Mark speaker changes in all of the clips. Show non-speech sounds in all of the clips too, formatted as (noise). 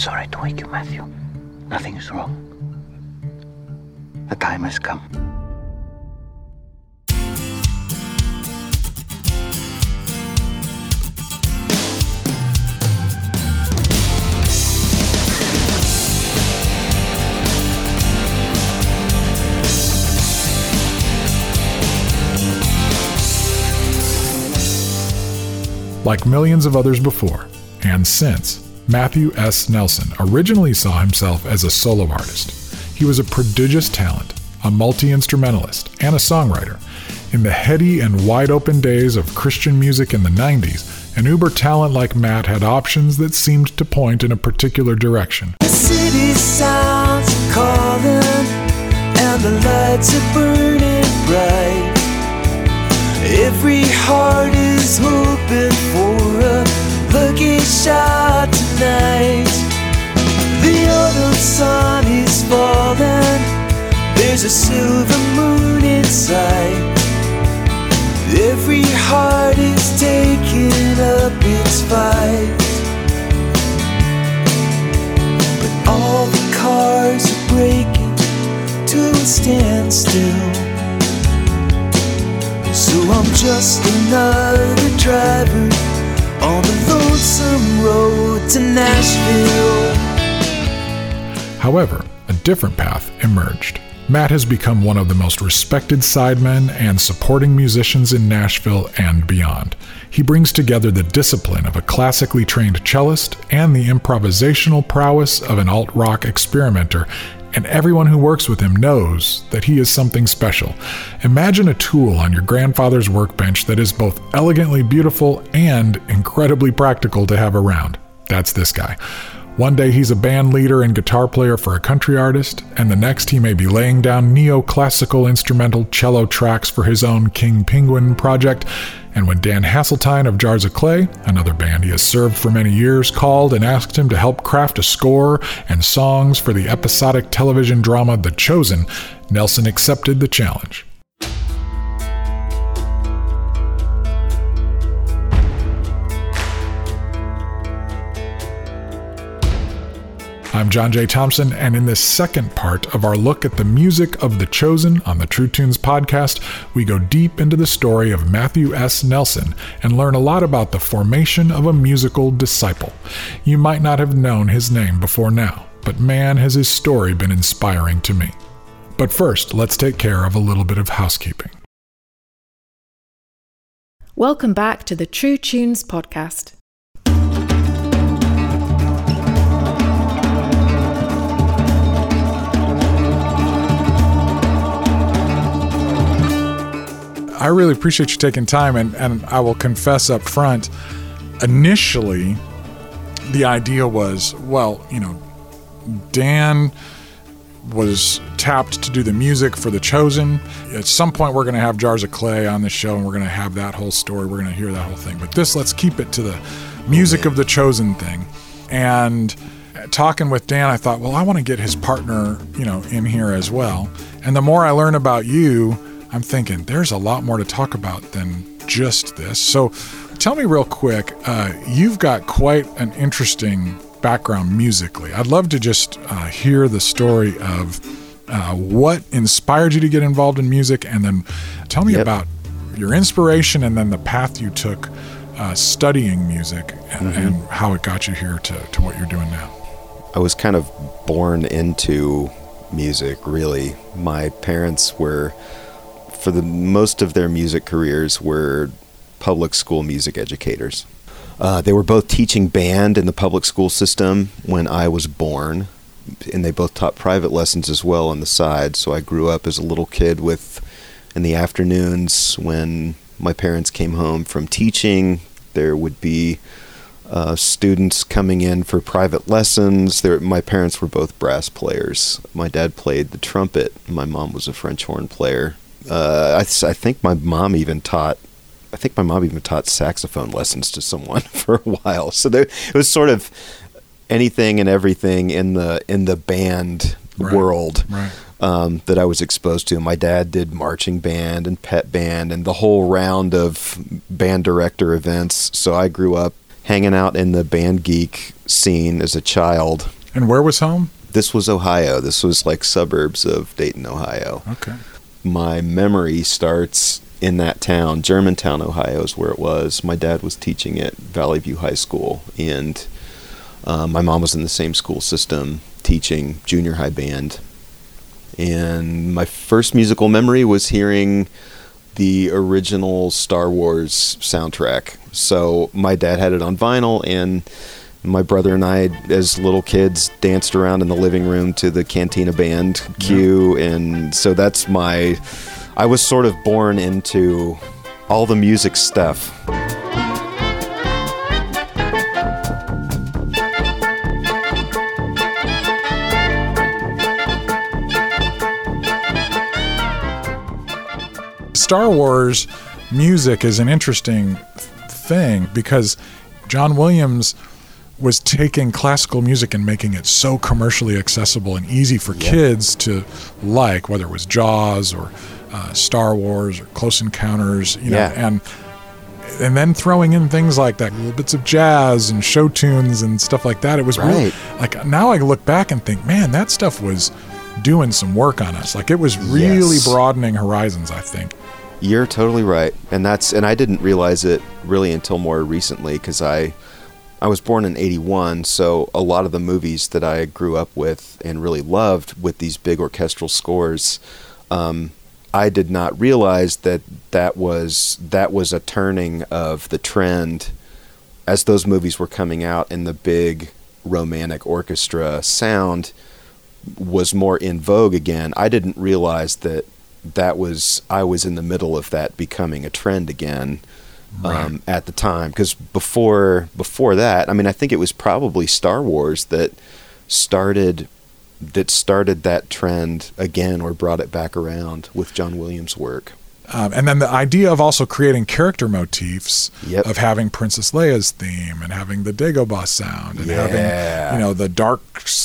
Speaker 1: sorry to wake you, Matthew. Nothing is wrong. The time has come.
Speaker 2: Like millions of others before and since, Matthew S. Nelson originally saw himself as a solo artist. He was a prodigious talent, a multi instrumentalist, and a songwriter. In the heady and wide open days of Christian music in the 90s, an uber talent like Matt had options that seemed to point in a particular direction.
Speaker 3: The city sounds calling, and the lights are burning bright. Every heart is hoping for a lucky shot tonight. The autumn sun is falling, there's a silver moon in sight. Every heart is taking up its fight. But all the cars are breaking to a standstill. So I'm just another driver on the lonesome road to Nashville.
Speaker 2: However, a different path emerged. Matt has become one of the most respected sidemen and supporting musicians in Nashville and beyond. He brings together the discipline of a classically trained cellist and the improvisational prowess of an alt rock experimenter, and everyone who works with him knows that he is something special. Imagine a tool on your grandfather's workbench that is both elegantly beautiful and incredibly practical to have around. That's this guy. One day he's a band leader and guitar player for a country artist, and the next he may be laying down neoclassical instrumental cello tracks for his own King Penguin project. And when Dan Haseltine of Jars of Clay, another band he has served for many years, called and asked him to help craft a score and songs for the episodic television drama The Chosen, Nelson accepted the challenge. I'm John J. Thompson, and in this second part of our look at the music of The Chosen on the True Tunes podcast, we go deep into the story of Matthew S. Nelson and learn a lot about the formation of a musical disciple. You might not have known his name before now, but man, has his story been inspiring to me. But first, let's take care of a little bit of housekeeping.
Speaker 4: Welcome back to the True Tunes podcast.
Speaker 2: I really appreciate you taking time, and, and I will confess up front, initially, the idea was, well, you know, Dan was tapped to do the music for The Chosen. At some point, we're going to have Jars of Clay on the show, and we're going to have that whole story. We're going to hear that whole thing. But this, let's keep it to the music of The Chosen thing. And talking with Dan, I thought, well, I want to get his partner, you know, in here as well. And the more I learn about you, I'm thinking there's a lot more to talk about than just this. So tell me real quick, uh, you've got quite an interesting background musically. I'd love to just uh, hear the story of uh, what inspired you to get involved in music, and then tell me
Speaker 5: Yep.
Speaker 2: about your inspiration and then the path you took uh, studying music and,
Speaker 5: Mm-hmm.
Speaker 2: and how it got you here to, to what you're doing now.
Speaker 5: I was kind of born into music, really. My parents were, for the most of their music careers, were public school music educators. Uh, they were both teaching band in the public school system when I was born, and they both taught private lessons as well on the side. So I grew up as a little kid with, in the afternoons when my parents came home from teaching, there would be uh, students coming in for private lessons. There, my parents were both brass players. My dad played the trumpet. My mom was a French horn player. Uh, I, I think my mom even taught. I think my mom even taught saxophone lessons to someone (laughs) for a while. So there, it was sort of anything and everything in the in the band
Speaker 2: Right.
Speaker 5: world
Speaker 2: Right.
Speaker 5: um, that I was exposed to. My dad did marching band and pep band and the whole round of band director events. So I grew up hanging out in the band geek scene as a child.
Speaker 2: And where was home?
Speaker 5: This was Ohio. This was like suburbs of Dayton, Ohio.
Speaker 2: Okay.
Speaker 5: My memory starts in that town. Germantown, Ohio is where it was. My dad was teaching at Valley View High School, and uh, my mom was in the same school system teaching junior high band. And my first musical memory was hearing the original Star Wars soundtrack. So my dad had it on vinyl, and my brother and I, as little kids, danced around in the living room to the Cantina Band cue. And so that's my. I was sort of born into all the music stuff.
Speaker 2: Star Wars music is an interesting thing because John Williams was taking classical music and making it so commercially accessible and easy for kids to like, whether it was Jaws or uh, Star Wars or Close Encounters, you know,
Speaker 5: Yeah.
Speaker 2: and and then throwing in things like that, little bits of jazz and show tunes and stuff like that. It was really
Speaker 5: Right.
Speaker 2: like now I look back and think, man, that stuff was doing some work on us. Like it was really
Speaker 5: Yes.
Speaker 2: broadening horizons. I think.
Speaker 5: You're totally right, and that's and I didn't realize it really until more recently because I I was born in '81, so a lot of the movies that I grew up with and really loved with these big orchestral scores, um, I did not realize that that was that was a turning of the trend as those movies were coming out and the big romantic orchestra sound was more in vogue again. I didn't realize that that was I was in the middle of that becoming a trend again um, at the time because before before that, I mean, I think it was probably Star Wars that started that started that trend again or brought it back around with John Williams' work.
Speaker 2: Um, and then the idea of also creating character motifs
Speaker 5: Yep.
Speaker 2: of having Princess Leia's theme and having the Dagobah sound and
Speaker 5: Yeah.
Speaker 2: having you know the dark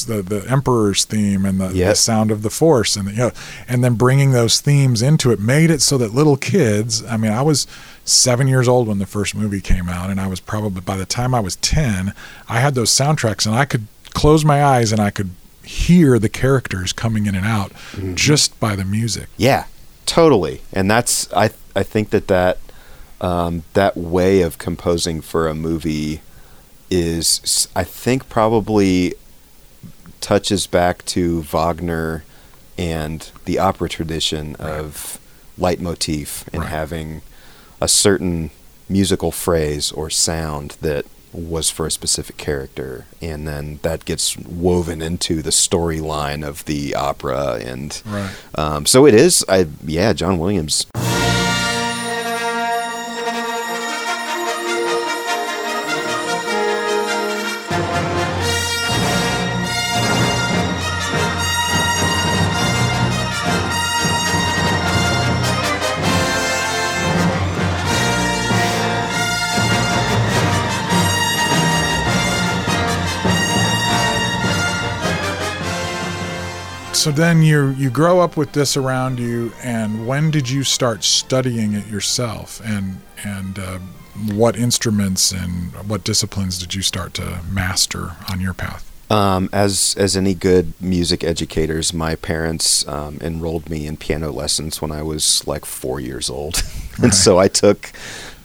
Speaker 2: the, the Emperor's theme and the, the sound of the Force and you know and then bringing those themes into it made it so that little kids. I mean, I was seven years old when the first movie came out, and I was probably by the time I was ten, I had those soundtracks and I could close my eyes and I could hear the characters coming in and out
Speaker 5: Mm-hmm.
Speaker 2: just by the music.
Speaker 5: Yeah, totally. And that's I I think that that um, that way of composing for a movie is I think probably touches back to Wagner and the opera tradition of leitmotif and
Speaker 2: Right.
Speaker 5: having a certain musical phrase or sound that was for a specific character and then that gets woven into the storyline of the opera and
Speaker 2: Right.
Speaker 5: um, so it is I yeah John Williams
Speaker 2: So then you you grow up with this around you, and when did you start studying it yourself? And and uh, what instruments and what disciplines did you start to master on your path?
Speaker 5: Um, as as any good music educators, my parents um, enrolled me in piano lessons when I was like four years old, (laughs) and so I took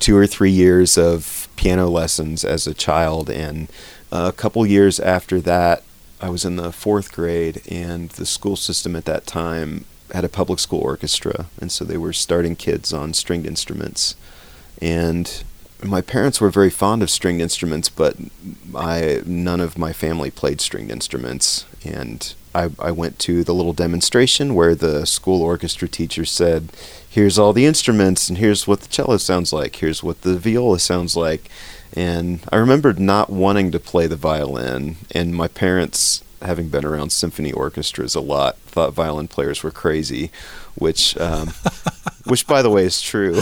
Speaker 5: two or three years of piano lessons as a child, and a couple years after that, I was in the fourth grade, and the school system at that time had a public school orchestra, and so they were starting kids on stringed instruments, and my parents were very fond of stringed instruments, but I none of my family played stringed instruments, and I, I went to the little demonstration where the school orchestra teacher said, "Here's all the instruments, and here's what the cello sounds like. Here's what the viola sounds like." And I remembered not wanting to play the violin, and my parents, having been around symphony orchestras a lot, thought violin players were crazy, which, um, (laughs) which by the way is true. (laughs)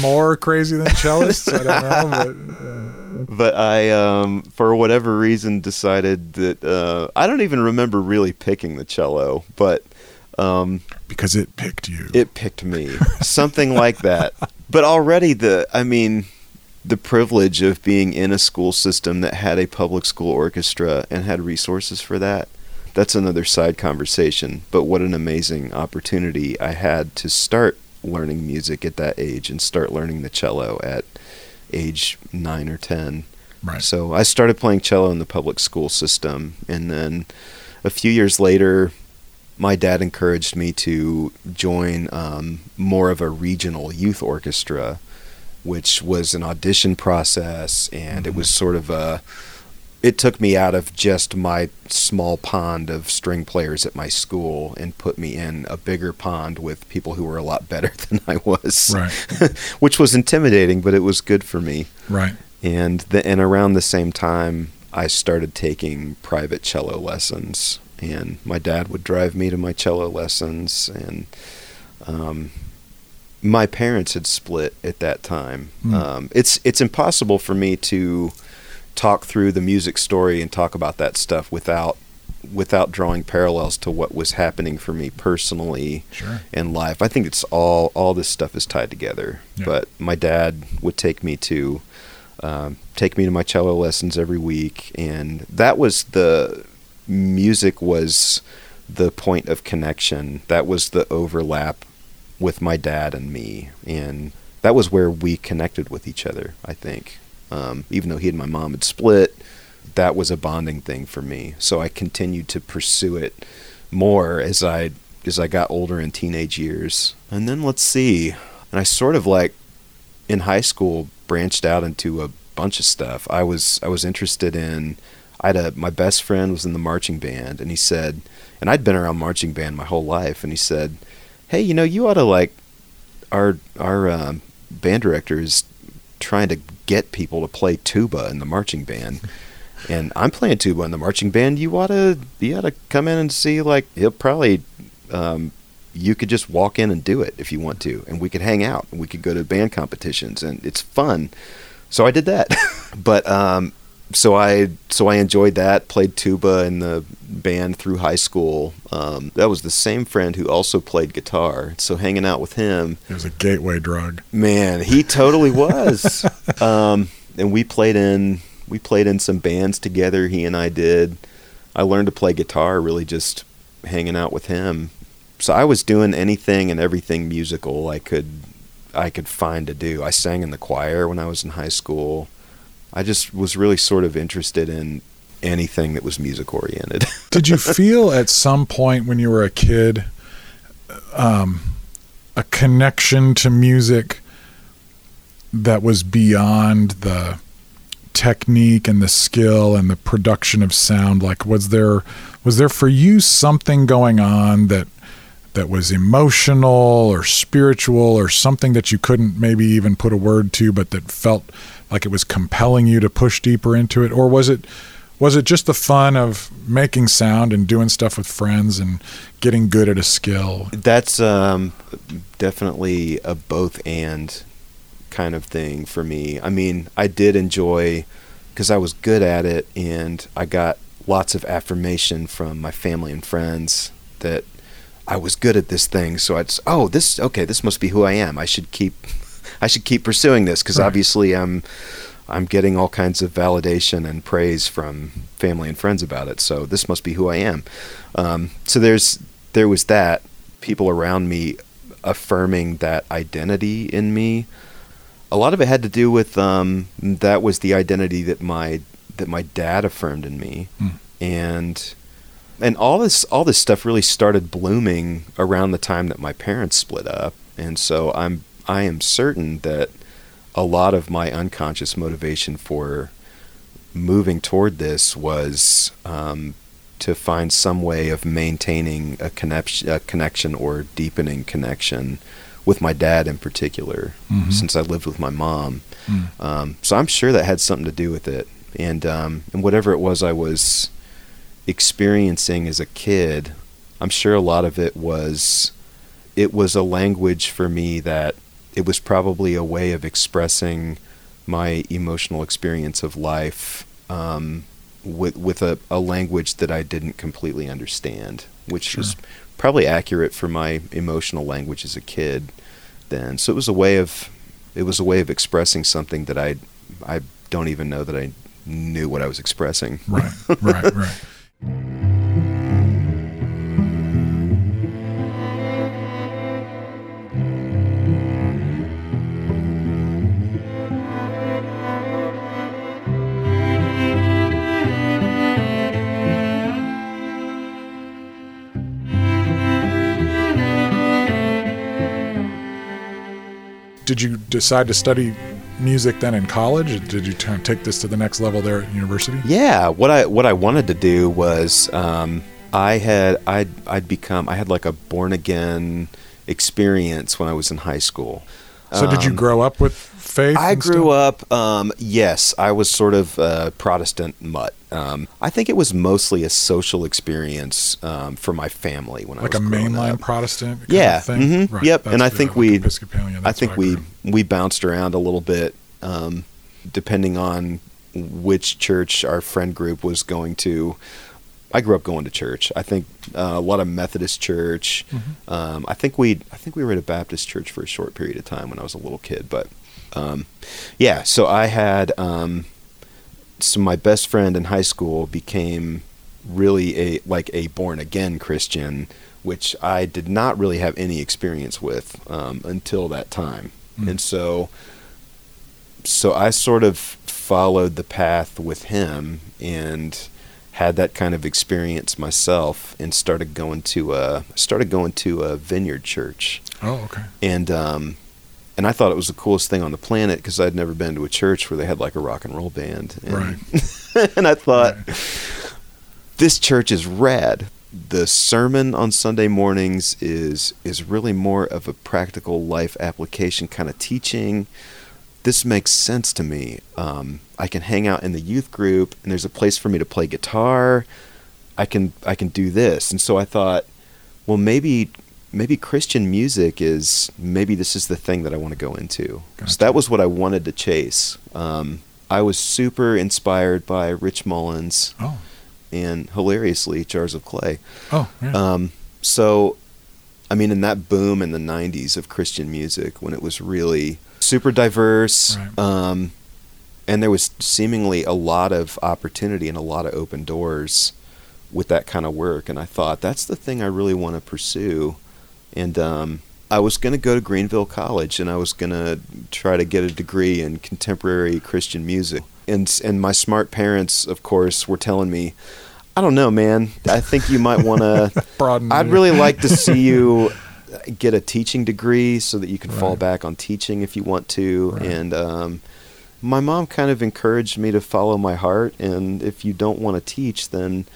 Speaker 2: More crazy than cellists? I don't know, but
Speaker 5: but I, um, for whatever reason, decided that uh, I don't even remember really picking the cello, but um,
Speaker 2: because it picked you.
Speaker 5: it picked me, something like that. (laughs) But already the, I mean, the privilege of being in a school system that had a public school orchestra and had resources for that. That's another side conversation, but what an amazing opportunity I had to start learning music at that age and start learning the cello at age 9 or 10.
Speaker 2: Right.
Speaker 5: So I started playing cello in the public school system and then a few years later my dad encouraged me to join um, more of a regional youth orchestra which was an audition process, and it was sort of a. It took me out of just my small pond of string players at my school and put me in a bigger pond with people who were a lot better (laughs) than I was,
Speaker 2: Right. (laughs)
Speaker 5: which was intimidating, but it was good for me.
Speaker 2: Right.
Speaker 5: And the, and around the same time, I started taking private cello lessons, and my dad would drive me to my cello lessons, and um, my parents had split at that time.
Speaker 2: Hmm.
Speaker 5: Um, it's it's impossible for me to talk through the music story and talk about that stuff without without drawing parallels to what was happening for me personally
Speaker 2: Sure.
Speaker 5: in life. I think it's all all this stuff is tied together.
Speaker 2: Yeah.
Speaker 5: But my dad would take me to um, take me to my cello lessons every week, and that was the music was the point of connection. That was the overlap with my dad and me, and that was where we connected with each other. I think, um, even though he and my mom had split, that was a bonding thing for me. So I continued to pursue it more as I as I got older in teenage years. And then let's see, and I sort of like in high school branched out into a bunch of stuff. I was I was interested in I had a my best friend was in the marching band and he said and I'd been around marching band my whole life and he said, "Hey, you know, you ought to like our our um, band director is trying to get people to play tuba in the marching band." And I'm playing tuba in the marching band. You ought to, you ought to come in and see. Like he'll probably, um, you could just walk in and do it if you want to, and we could hang out and we could go to band competitions, and it's fun. So I did that. (laughs) but um, so I so I enjoyed that. Played tuba in the band through high school. Um, that was the same friend who also played guitar. So hanging out with him,
Speaker 2: It was a gateway drug.
Speaker 5: man, he totally (laughs) was. um, and we played in we played in some bands together. He and I did. I learned to play guitar really just hanging out with him. So I was doing anything and everything musical I could I could find to do. I sang in the choir when I was in high school. I just was really sort of interested in anything that was music oriented. (laughs)
Speaker 2: Did you feel at some point when you were a kid um, a connection to music that was beyond the technique and the skill and the production of sound? Like, was there was there for you something going on that that was emotional or spiritual or something that you couldn't maybe even put a word to, but that felt like it was compelling you to push deeper into it, or was it? Was it just the fun of making sound and doing stuff with friends and getting good at a skill?
Speaker 5: That's um, definitely a both and kind of thing for me. I mean, I did enjoy because I was good at it and I got lots of affirmation from my family and friends that I was good at this thing. So I'd oh this okay this must be who I am. I should keep I should keep pursuing this because
Speaker 2: Right.
Speaker 5: obviously I'm I'm getting all kinds of validation and praise from family and friends about it. So this must be who I am. Um, so there's there was that people around me affirming that identity in me. A lot of it had to do with um, that was the identity that my that my dad affirmed in me,
Speaker 2: Hmm.
Speaker 5: and and all this all this stuff really started blooming around the time that my parents split up, and so I'm I am certain that a lot of my unconscious motivation for moving toward this was um, to find some way of maintaining a connection, a connection or deepening connection with my dad in particular,
Speaker 2: Mhm.
Speaker 5: since I lived with my mom.
Speaker 2: Mm.
Speaker 5: Um, so I'm sure that had something to do with it, and um, and whatever it was I was experiencing as a kid, I'm sure a lot of it was it was a language for me that it was probably a way of expressing my emotional experience of life um, with with a, a language that I didn't completely understand, which was probably accurate for my emotional language as a kid then. So it was a way of it was a way of expressing something that I I don't even know that I knew what I was expressing.
Speaker 2: Right, right, right. (laughs) Did you decide to study music then in college? Did you t- take this to the next level there at university?
Speaker 5: Yeah, what I what I wanted to do was um, I had I'd I'd become I had like a born again experience when I was in high school.
Speaker 2: So did you
Speaker 5: Um,
Speaker 2: grow up with faith?
Speaker 5: I grew
Speaker 2: stuff?
Speaker 5: up, um, yes, I was sort of a Protestant mutt. Um, I think it was mostly a social experience um, for my family when
Speaker 2: like
Speaker 5: I
Speaker 2: a
Speaker 5: was growing
Speaker 2: mainline
Speaker 5: up.
Speaker 2: Protestant. Kind
Speaker 5: Yeah,
Speaker 2: Of thing?
Speaker 5: mhm,
Speaker 2: Right,
Speaker 5: yep. And I think
Speaker 2: like
Speaker 5: we-
Speaker 2: Episcopalian.
Speaker 5: I think we we bounced around a little bit, um, depending on which church our friend group was going to. I grew up going to church. I think uh, a lot of Methodist church.
Speaker 2: Mm-hmm.
Speaker 5: Um, I think we I think we were at a Baptist church for a short period of time when I was a little kid. But um, yeah, so I had um, so my best friend in high school became really a like a born again Christian, which I did not really have any experience with um, until that time,
Speaker 2: Mm.
Speaker 5: and so so I sort of followed the path with him and had that kind of experience myself and started going to a started going to a vineyard church
Speaker 2: Oh, okay.
Speaker 5: and um and I thought it was the coolest thing on the planet because I'd never been to a church where they had like a rock and roll band and,
Speaker 2: Right. (laughs)
Speaker 5: and I thought
Speaker 2: Right.
Speaker 5: this church is rad. The sermon on Sunday mornings is is really more of a practical life application kind of teaching. This makes sense to me. Um, I can hang out in the youth group, and there's a place for me to play guitar. I can I can do this, and so I thought, well, maybe maybe Christian music is maybe this is the thing that I want to go into.
Speaker 2: Gotcha.
Speaker 5: So that was what I wanted to chase. Um, I was super inspired by Rich Mullins
Speaker 2: Oh,
Speaker 5: and hilariously jars of clay.
Speaker 2: oh, yeah.
Speaker 5: Um, so, I mean, in that boom in the '90s of Christian music, when it was really super diverse,
Speaker 2: Right.
Speaker 5: um, and there was seemingly a lot of opportunity and a lot of open doors with that kind of work, and I thought that's the thing I really want to pursue, and um, I was going to go to Greenville College, and I was going to try to get a degree in contemporary Christian music. And and my smart parents, of course, were telling me, I don't know, man. I think you might want to. (laughs)
Speaker 2: Broaden
Speaker 5: I'd really like to see you (laughs) get a teaching degree so that you can fall back on teaching if you want to.
Speaker 2: Right.
Speaker 5: And um, my mom kind of encouraged me to follow my heart. And if you don't want to teach, then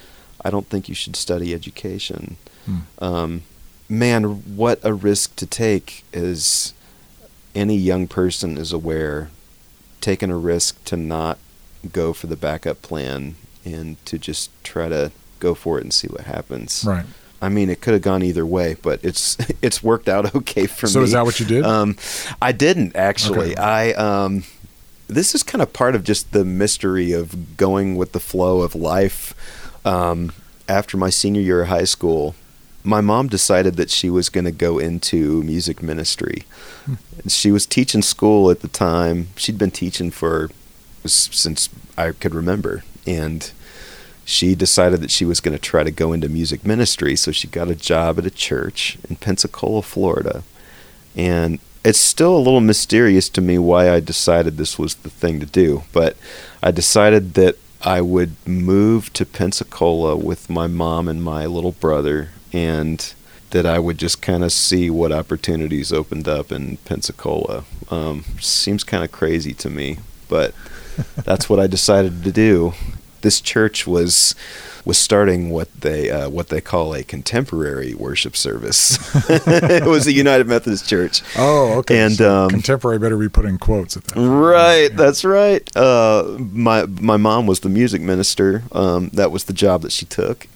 Speaker 5: I don't think you should study education.
Speaker 2: Hmm.
Speaker 5: Um, man, what a risk to take as any young person is aware, taking a risk to not go for the backup plan and to just try to go for it and see what happens.
Speaker 2: right.
Speaker 5: I mean, it could have gone either way, but it's (laughs) it's worked out okay for
Speaker 2: So
Speaker 5: me.
Speaker 2: So is that what you did?
Speaker 5: Um, I didn't actually.
Speaker 2: Okay.
Speaker 5: I um, this is kind of part of just the mystery of going with the flow of life. Um, after my senior year of high school, my mom decided that she was going to go into music ministry. And She was teaching school at the time. She'd been teaching for since I could remember, and she decided that she was going to try to go into music ministry. So she got a job at a church in Pensacola, Florida. And it's still a little mysterious to me why I decided this was the thing to do. But I decided that I would move to Pensacola with my mom and my little brother, and that I would just kind of see what opportunities opened up in Pensacola. Um, seems kind of crazy to me, but (laughs) that's what I decided to do. This church was was starting what they uh, what they call a contemporary worship service. (laughs) it was a United Methodist Church.
Speaker 2: oh, okay.
Speaker 5: and,
Speaker 2: so
Speaker 5: um,
Speaker 2: contemporary better be put in quotes at that.
Speaker 5: Right,
Speaker 2: Yeah.
Speaker 5: that's right. Uh, my my mom was the music minister. Um, that was the job that she took.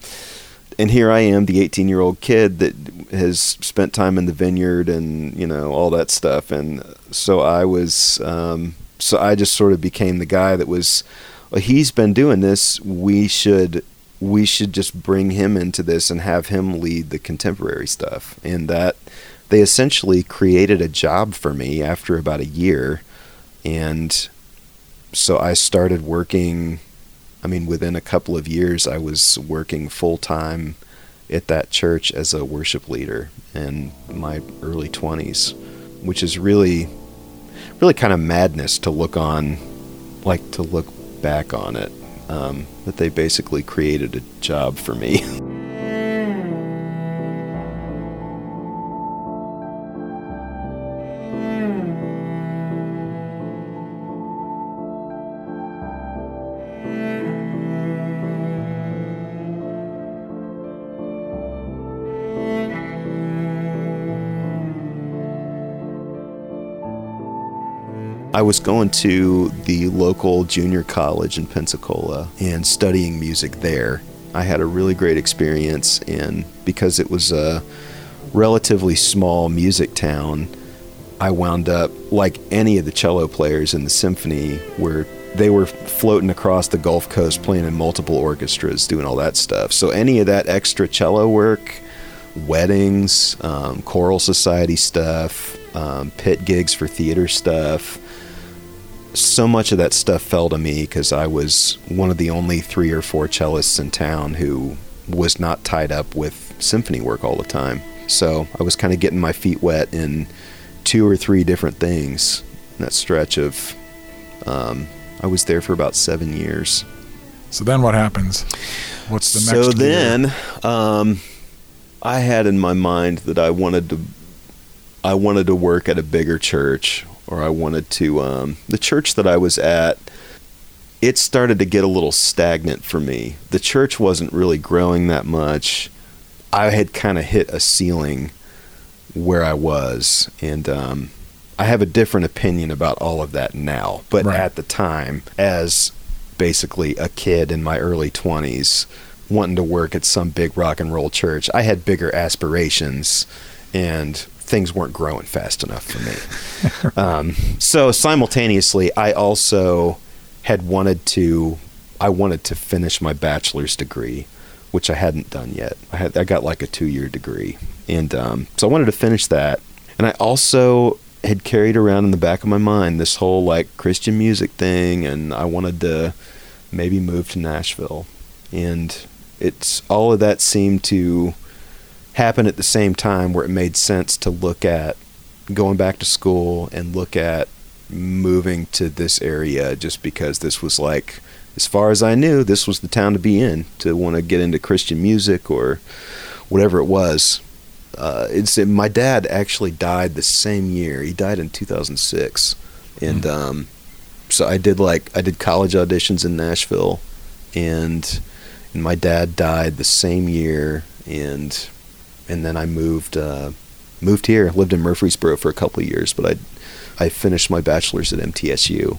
Speaker 5: And here I am, the 18 year old kid that has spent time in the vineyard and you know all that stuff. And so I was, um, so I just sort of became the guy that was. He's been doing this. We should we should just bring him into this and have him lead the contemporary stuff. And that they essentially created a job for me after about a year and so I started working. I mean, within a couple of years, I was working full time at that church as a worship leader in my early 20s, which is really, really kind of madness to look on, like to look back on it. Um, that they basically created a job for me. (laughs) I was going to the local junior college in Pensacola and studying music there. I had a really great experience, and because it was a relatively small music town, I wound up like any of the cello players in the symphony, where they were floating across the Gulf Coast playing in multiple orchestras, doing all that stuff. So, any of that extra cello work, weddings, um, choral society stuff, um, pit gigs for theater stuff, so much of that stuff fell to me because I was one of the only three or four cellists in town who was not tied up with symphony work all the time. So I was kind of getting my feet wet in two or three different things. In that stretch of, um, I was there for about seven years.
Speaker 2: So then what happens? What's the next?
Speaker 5: So then, um, I had in my mind that I wanted to, I wanted to work at a bigger church or I wanted to. Um, the church that I was at, it started to get a little stagnant for me. The church wasn't really growing that much. I had kind of hit a ceiling where I was, and um, I have a different opinion about all of that now. But
Speaker 2: Right.
Speaker 5: at the time, as basically a kid in my early 20s, wanting to work at some big rock and roll church, I had bigger aspirations, and things weren't growing fast enough for me. (laughs) um, so simultaneously, I also had wanted to, I wanted to finish my bachelor's degree, which I hadn't done yet. I had, I got like a two-year degree, and um, so I wanted to finish that. And I also had carried around in the back of my mind this whole like Christian music thing, and I wanted to maybe move to Nashville, and it's all of that seemed to happen at the same time where it made sense to look at going back to school and look at moving to this area just because this was like as far as I knew this was the town to be in to want to get into Christian music or whatever it was. Uh, it's my dad actually died the same year. He died in 2006 and um, so I did like I did college auditions in Nashville and and my dad died the same year and and then I moved uh, moved here lived in Murfreesboro for a couple of years but I I finished my bachelor's at MTSU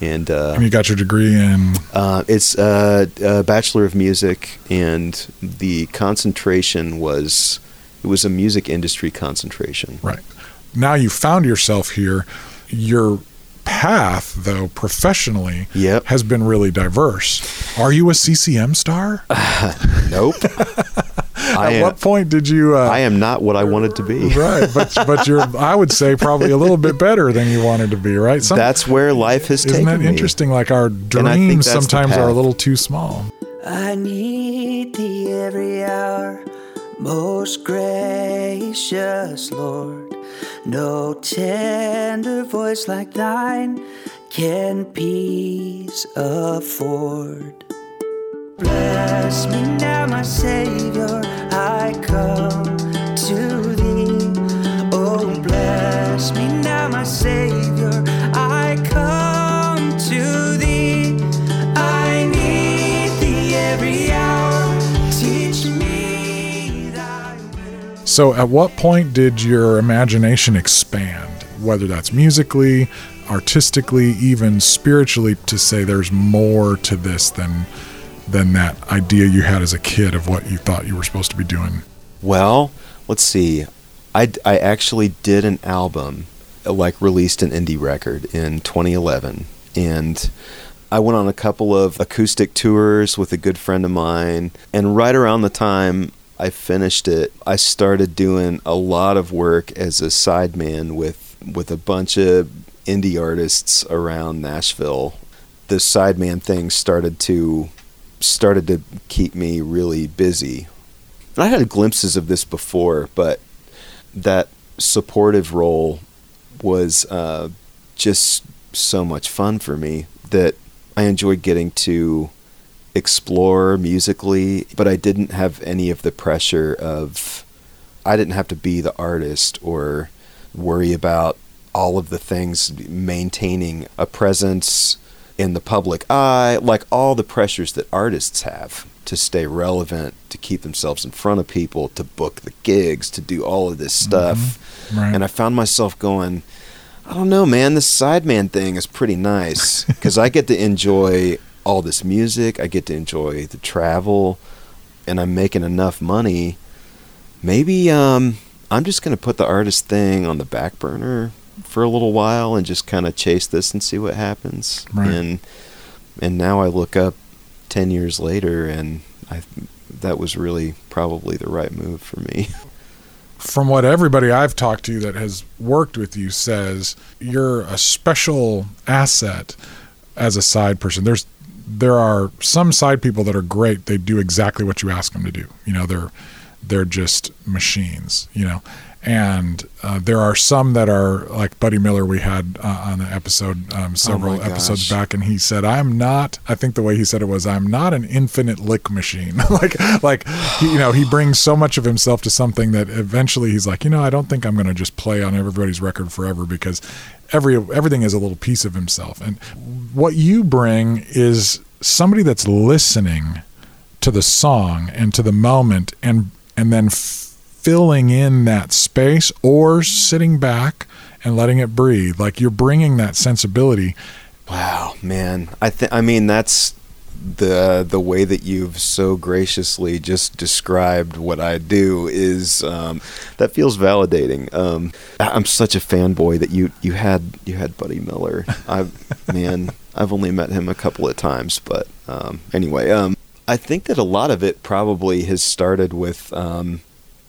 Speaker 5: and uh,
Speaker 2: And you got your degree in
Speaker 5: uh, it's uh, a bachelor of music and the concentration was it was a music industry concentration
Speaker 2: right. Now you found yourself here. Your path, though, professionally,
Speaker 5: Yep.
Speaker 2: has been really diverse. Are you a CCM star? (laughs)
Speaker 5: nope (laughs)
Speaker 2: At
Speaker 5: am,
Speaker 2: what point did you? Uh,
Speaker 5: I am not what I wanted to be
Speaker 2: right, but but you're. I would say probably a little bit better than you wanted to be. Right? Some,
Speaker 5: that's where life has
Speaker 2: isn't
Speaker 5: taken
Speaker 2: that
Speaker 5: me.
Speaker 2: interesting? Like our dreams sometimes are a little too small.
Speaker 3: I need thee every hour, most gracious Lord. No tender voice like thine can peace afford. Bless me now, my Savior, I come to thee. Oh, bless me now, my Savior,
Speaker 2: So, at what point did your imagination expand, whether that's musically, artistically, even spiritually, to say there's more to this than than that idea you had as a kid of what you thought you were supposed to be doing?
Speaker 5: Well, let's see. I, I actually did an album, uh, like released an indie record in 2011. And I went on a couple of acoustic tours with a good friend of mine. And right around the time I finished it, I started doing a lot of work as a sideman with, with a bunch of indie artists around Nashville. the sideman thing started to started to keep me really busy. And I had glimpses of this before, but that supportive role was uh, just so much fun for me that I enjoyed getting to explore musically, but I didn't have any of the pressure of I didn't have to be the artist or worry about all of the things maintaining a presence in the public eye, like all the pressures that artists have to stay relevant, to keep themselves in front of people, to book the gigs, to do all of this stuff.
Speaker 2: Mm-hmm. Right.
Speaker 5: And I found myself going, I don't know, man, this sideman thing is pretty nice because I get to enjoy all this music, I get to enjoy the travel, and I'm making enough money. Maybe um, I'm just going to put the artist thing on the back burner for a little while and just kind of chase this and see what happens.
Speaker 2: Right.
Speaker 5: And and now I look up 10 years later and I that was really probably the right move for me. (laughs)
Speaker 2: From what everybody I've talked to that has worked with you says, you're a special asset as a side person. There's there are some side people that are great. They do exactly what you ask them to do. You know, they're they're just machines. You know, and uh, there are some that are like Buddy Miller we had uh, on the episode um, several
Speaker 5: my
Speaker 2: episodes back, and he said, "I'm not." I think the way he said it was, "I'm not an infinite lick machine." (laughs) like, like he, you know, he brings so much of himself to something that eventually he's like, you know, I don't think I'm going to just play on everybody's record forever because every everything is a little piece of himself, and what you bring is somebody that's listening to the song and to the moment and and then filling in that space or sitting back and letting it breathe like you're bringing that sensibility
Speaker 5: Wow, man. I think I mean that's the the way that you've so graciously just described what I do is um, that feels validating. Um, I'm such a fanboy that you you had you had Buddy Miller. (laughs) I man, I've only met him a couple of times, but um, anyway, um, I think that a lot of it probably has started with um,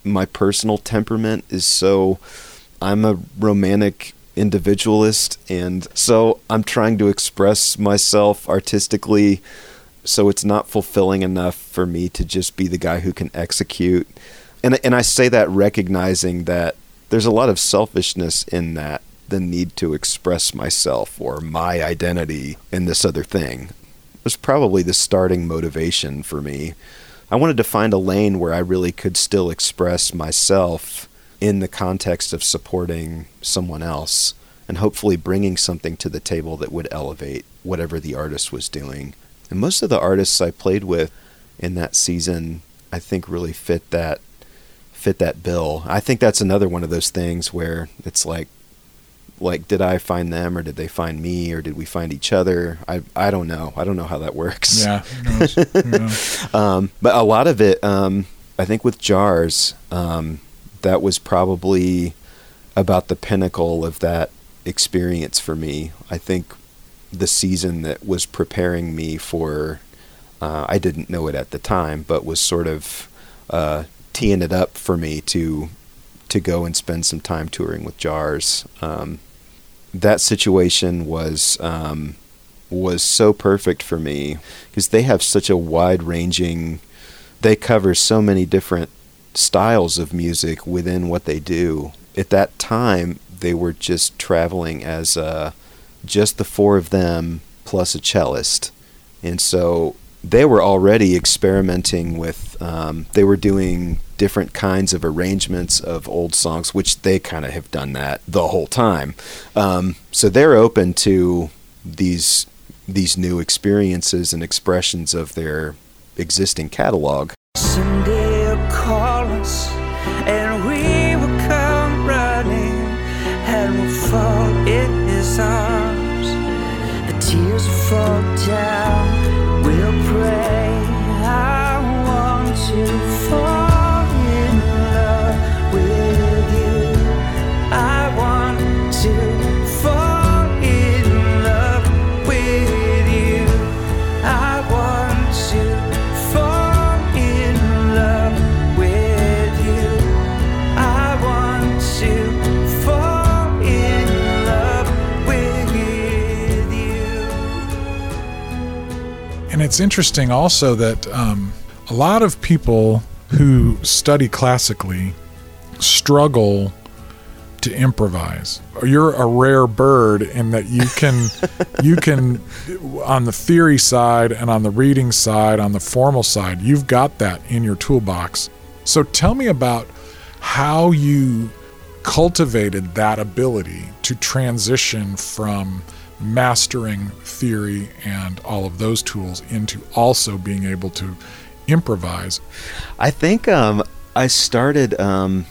Speaker 5: my personal temperament is so I'm a romantic individualist and so I'm trying to express myself artistically so it's not fulfilling enough for me to just be the guy who can execute and and I say that recognizing that there's a lot of selfishness in that the need to express myself or my identity in this other thing was probably the starting motivation for me. I wanted to find a lane where I really could still express myself in the context of supporting someone else and hopefully bringing something to the table that would elevate whatever the artist was doing. And most of the artists I played with in that season, I think really fit that fit that bill. I think that's another one of those things where it's like like did I find them or did they find me or did we find each other? I I don't know. I don't know how that works.
Speaker 2: yeah, who (laughs) knows? Who knows?
Speaker 5: Um, but a lot of it, um, I think, with jars, um, that was probably about the pinnacle of that experience for me. I think the season that was preparing me for, uh, I didn't know it at the time, but was sort of uh, teeing it up for me to to go and spend some time touring with jars. Um, that situation was um, was so perfect for me because they have such a wide ranging they cover so many different styles of music within what they do. At that time they were just traveling as uh, just the four of them plus a cellist. And so they were already experimenting with um, they were doing different kinds of arrangements of old songs which they kind of have done that the whole time. Um, so they're open to these these new experiences and expressions of their existing catalog.
Speaker 3: Someday he'll call us and we will come running and we'll fall in his arms. The tears fall down,
Speaker 2: it's interesting also that um, a lot of people who study classically struggle to improvise. You're a rare bird in that you can (laughs) you can on the theory side and on the reading side, on the formal side, you've got that in your toolbox. So tell me about how you cultivated that ability to transition from mastering theory and all of those tools into also being able to improvise.
Speaker 5: I think um, I started um,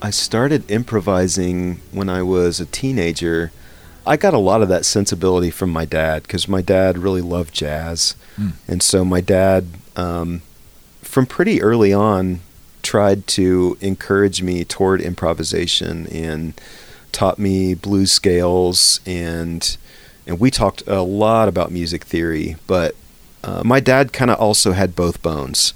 Speaker 5: I started improvising when I was a teenager. I got a lot of that sensibility from my dad because my dad really loved jazz,
Speaker 2: Mm.
Speaker 5: and so my dad, um, from pretty early on, tried to encourage me toward improvisation and taught me blues scales and and we talked a lot about music theory. But uh, my dad kind of also had both bones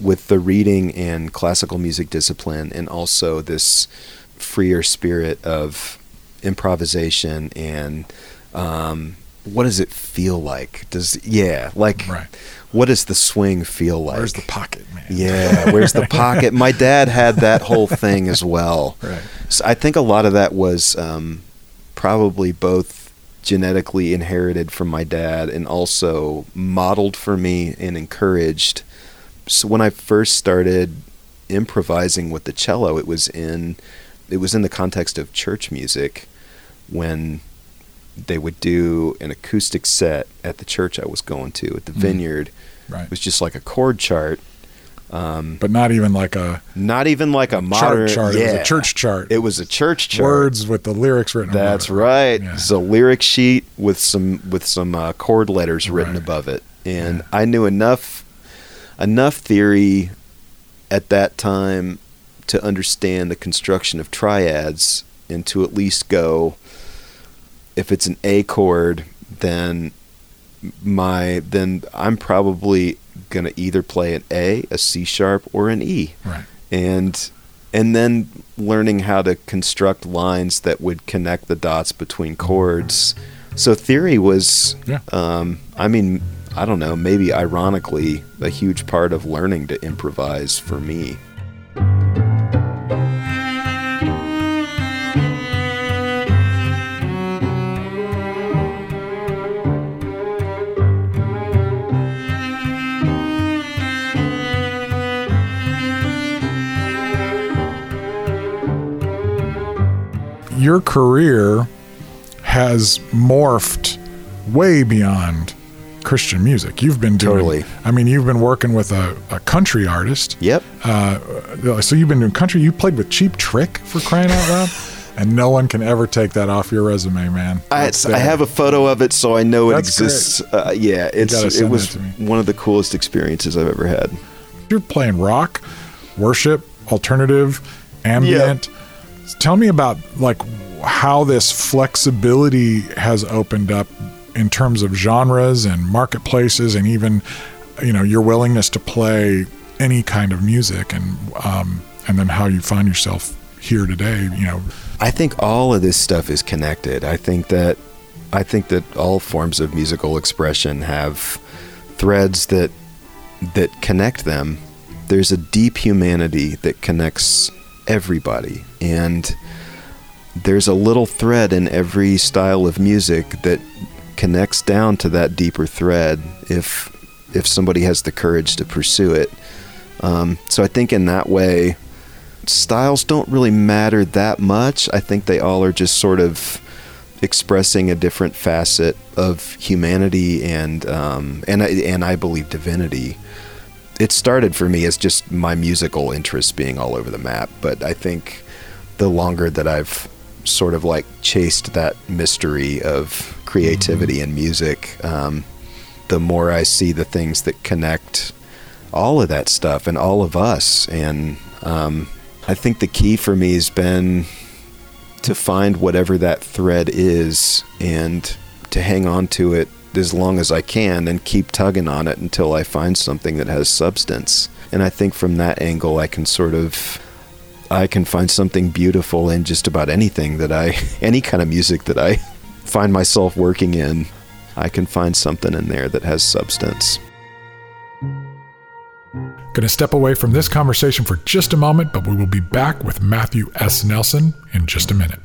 Speaker 5: with the reading and classical music discipline, and also this freer spirit of improvisation and um, what does it feel like? Does yeah, like
Speaker 2: Right.
Speaker 5: what does the swing feel like?
Speaker 2: Where's the pocket, man?
Speaker 5: Yeah, where's the pocket? My dad had that whole thing as well. (laughs)
Speaker 2: Right.
Speaker 5: So I think a lot of that was um, probably both genetically inherited from my dad and also modeled for me and encouraged. So when I first started improvising with the cello, it was in it was in the context of church music when they would do an acoustic set at the church I was going to at the mm. vineyard.
Speaker 2: Right.
Speaker 5: It was just like a chord chart. Um,
Speaker 2: But not even like a
Speaker 5: not even like a modern
Speaker 2: chart chart. It was a church chart.
Speaker 5: It was a church chart.
Speaker 2: Words with the lyrics written
Speaker 5: That's right.
Speaker 2: Yeah.
Speaker 5: It's a lyric sheet with some with some uh, chord letters written
Speaker 2: Right.
Speaker 5: above it, and I knew enough enough theory at that time to understand the construction of triads and to at least go. If it's an A chord, then my then I'm probably gonna either play an A, a C sharp, or an E
Speaker 2: Right.
Speaker 5: and and then learning how to construct lines that would connect the dots between chords. So theory was,
Speaker 2: Yeah.
Speaker 5: um, I mean, I don't know, maybe ironically, a huge part of learning to improvise for me.
Speaker 2: Your career has morphed way beyond Christian music. You've been doing.
Speaker 5: Totally.
Speaker 2: I mean, you've been working with a, a country artist.
Speaker 5: Yep.
Speaker 2: Uh, so you've been doing country. You played with Cheap Trick for crying out loud, (laughs) and no one can ever take that off your resume, man.
Speaker 5: I, I have a photo of it, so I know it
Speaker 2: That's great.
Speaker 5: exists. Uh, yeah, it's it was
Speaker 2: that to me.
Speaker 5: one of the coolest experiences I've ever had.
Speaker 2: You're playing rock, worship, alternative, ambient. Tell me about like how this flexibility has opened up in terms of genres and marketplaces, and even you know your willingness to play any kind of music, and um, and then how you find yourself here today. You know,
Speaker 5: I think all of this stuff is connected. I think that I think that all forms of musical expression have threads that that connect them. There's a deep humanity that connects everybody and there's a little thread in every style of music that connects down to that deeper thread if if somebody has the courage to pursue it. Um, so I think in that way, styles don't really matter that much. I think they all are just sort of expressing a different facet of humanity and um, and and I believe divinity. It started for me as just my musical interests being all over the map, but I think the longer that I've sort of like chased that mystery of creativity and music, um, the more I see the things that connect all of that stuff and all of us. And um, I think the key for me has been to find whatever that thread is and to hang on to it as long as I can and keep tugging on it until I find something that has substance. And I think from that angle, I can sort of. I can find something beautiful in just about anything that I, (laughs) any kind of music that I find myself working in. I can find something in there that has substance.
Speaker 2: Going to step away from this conversation for just a moment, but we will be back with Matthew S. Nelson in just a minute.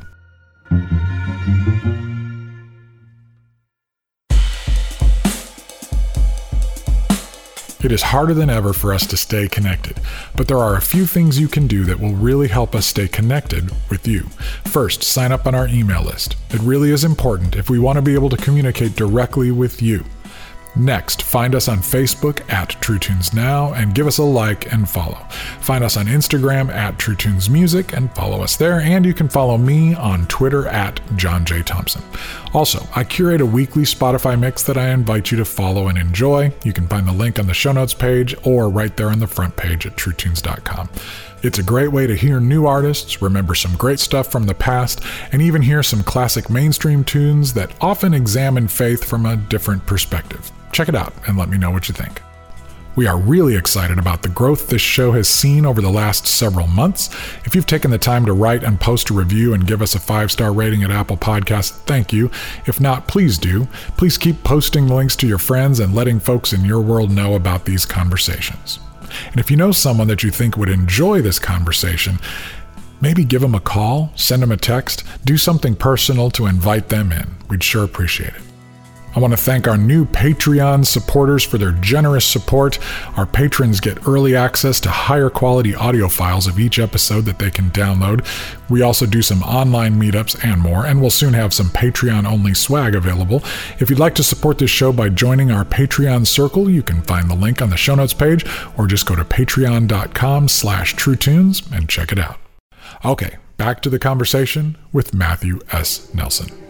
Speaker 2: It is harder than ever for us to stay connected, but there are a few things you can do that will really help us stay connected with you. First, sign up on our email list. It really is important if we want to be able to communicate directly with you. Next, find us on Facebook at True Tunes Now and give us a like and follow. Find us on Instagram at True Tunes Music and follow us there. And you can follow me on Twitter at John J. Thompson. Also, I curate a weekly Spotify mix that I invite you to follow and enjoy. You can find the link on the show notes page or right there on the front page at TrueTunes.com. It's a great way to hear new artists, remember some great stuff from the past, and even hear some classic mainstream tunes that often examine faith from a different perspective. Check it out and let me know what you think. We are really excited about the growth this show has seen over the last several months. If you've taken the time to write and post a review and give us a five star rating at Apple Podcasts, thank you. If not, please do. Please keep posting links to your friends and letting folks in your world know about these conversations. And if you know someone that you think would enjoy this conversation, maybe give them a call, send them a text, do something personal to invite them in. We'd sure appreciate it. I want to thank our new Patreon supporters for their generous support. Our patrons get early access to higher quality audio files of each episode that they can download. We also do some online meetups and more, and we'll soon have some Patreon only swag available. If you'd like to support this show by joining our Patreon circle, you can find the link on the show notes page or just go to patreon.com slash truetunes and check it out. Okay, back to the conversation with Matthew S. Nelson.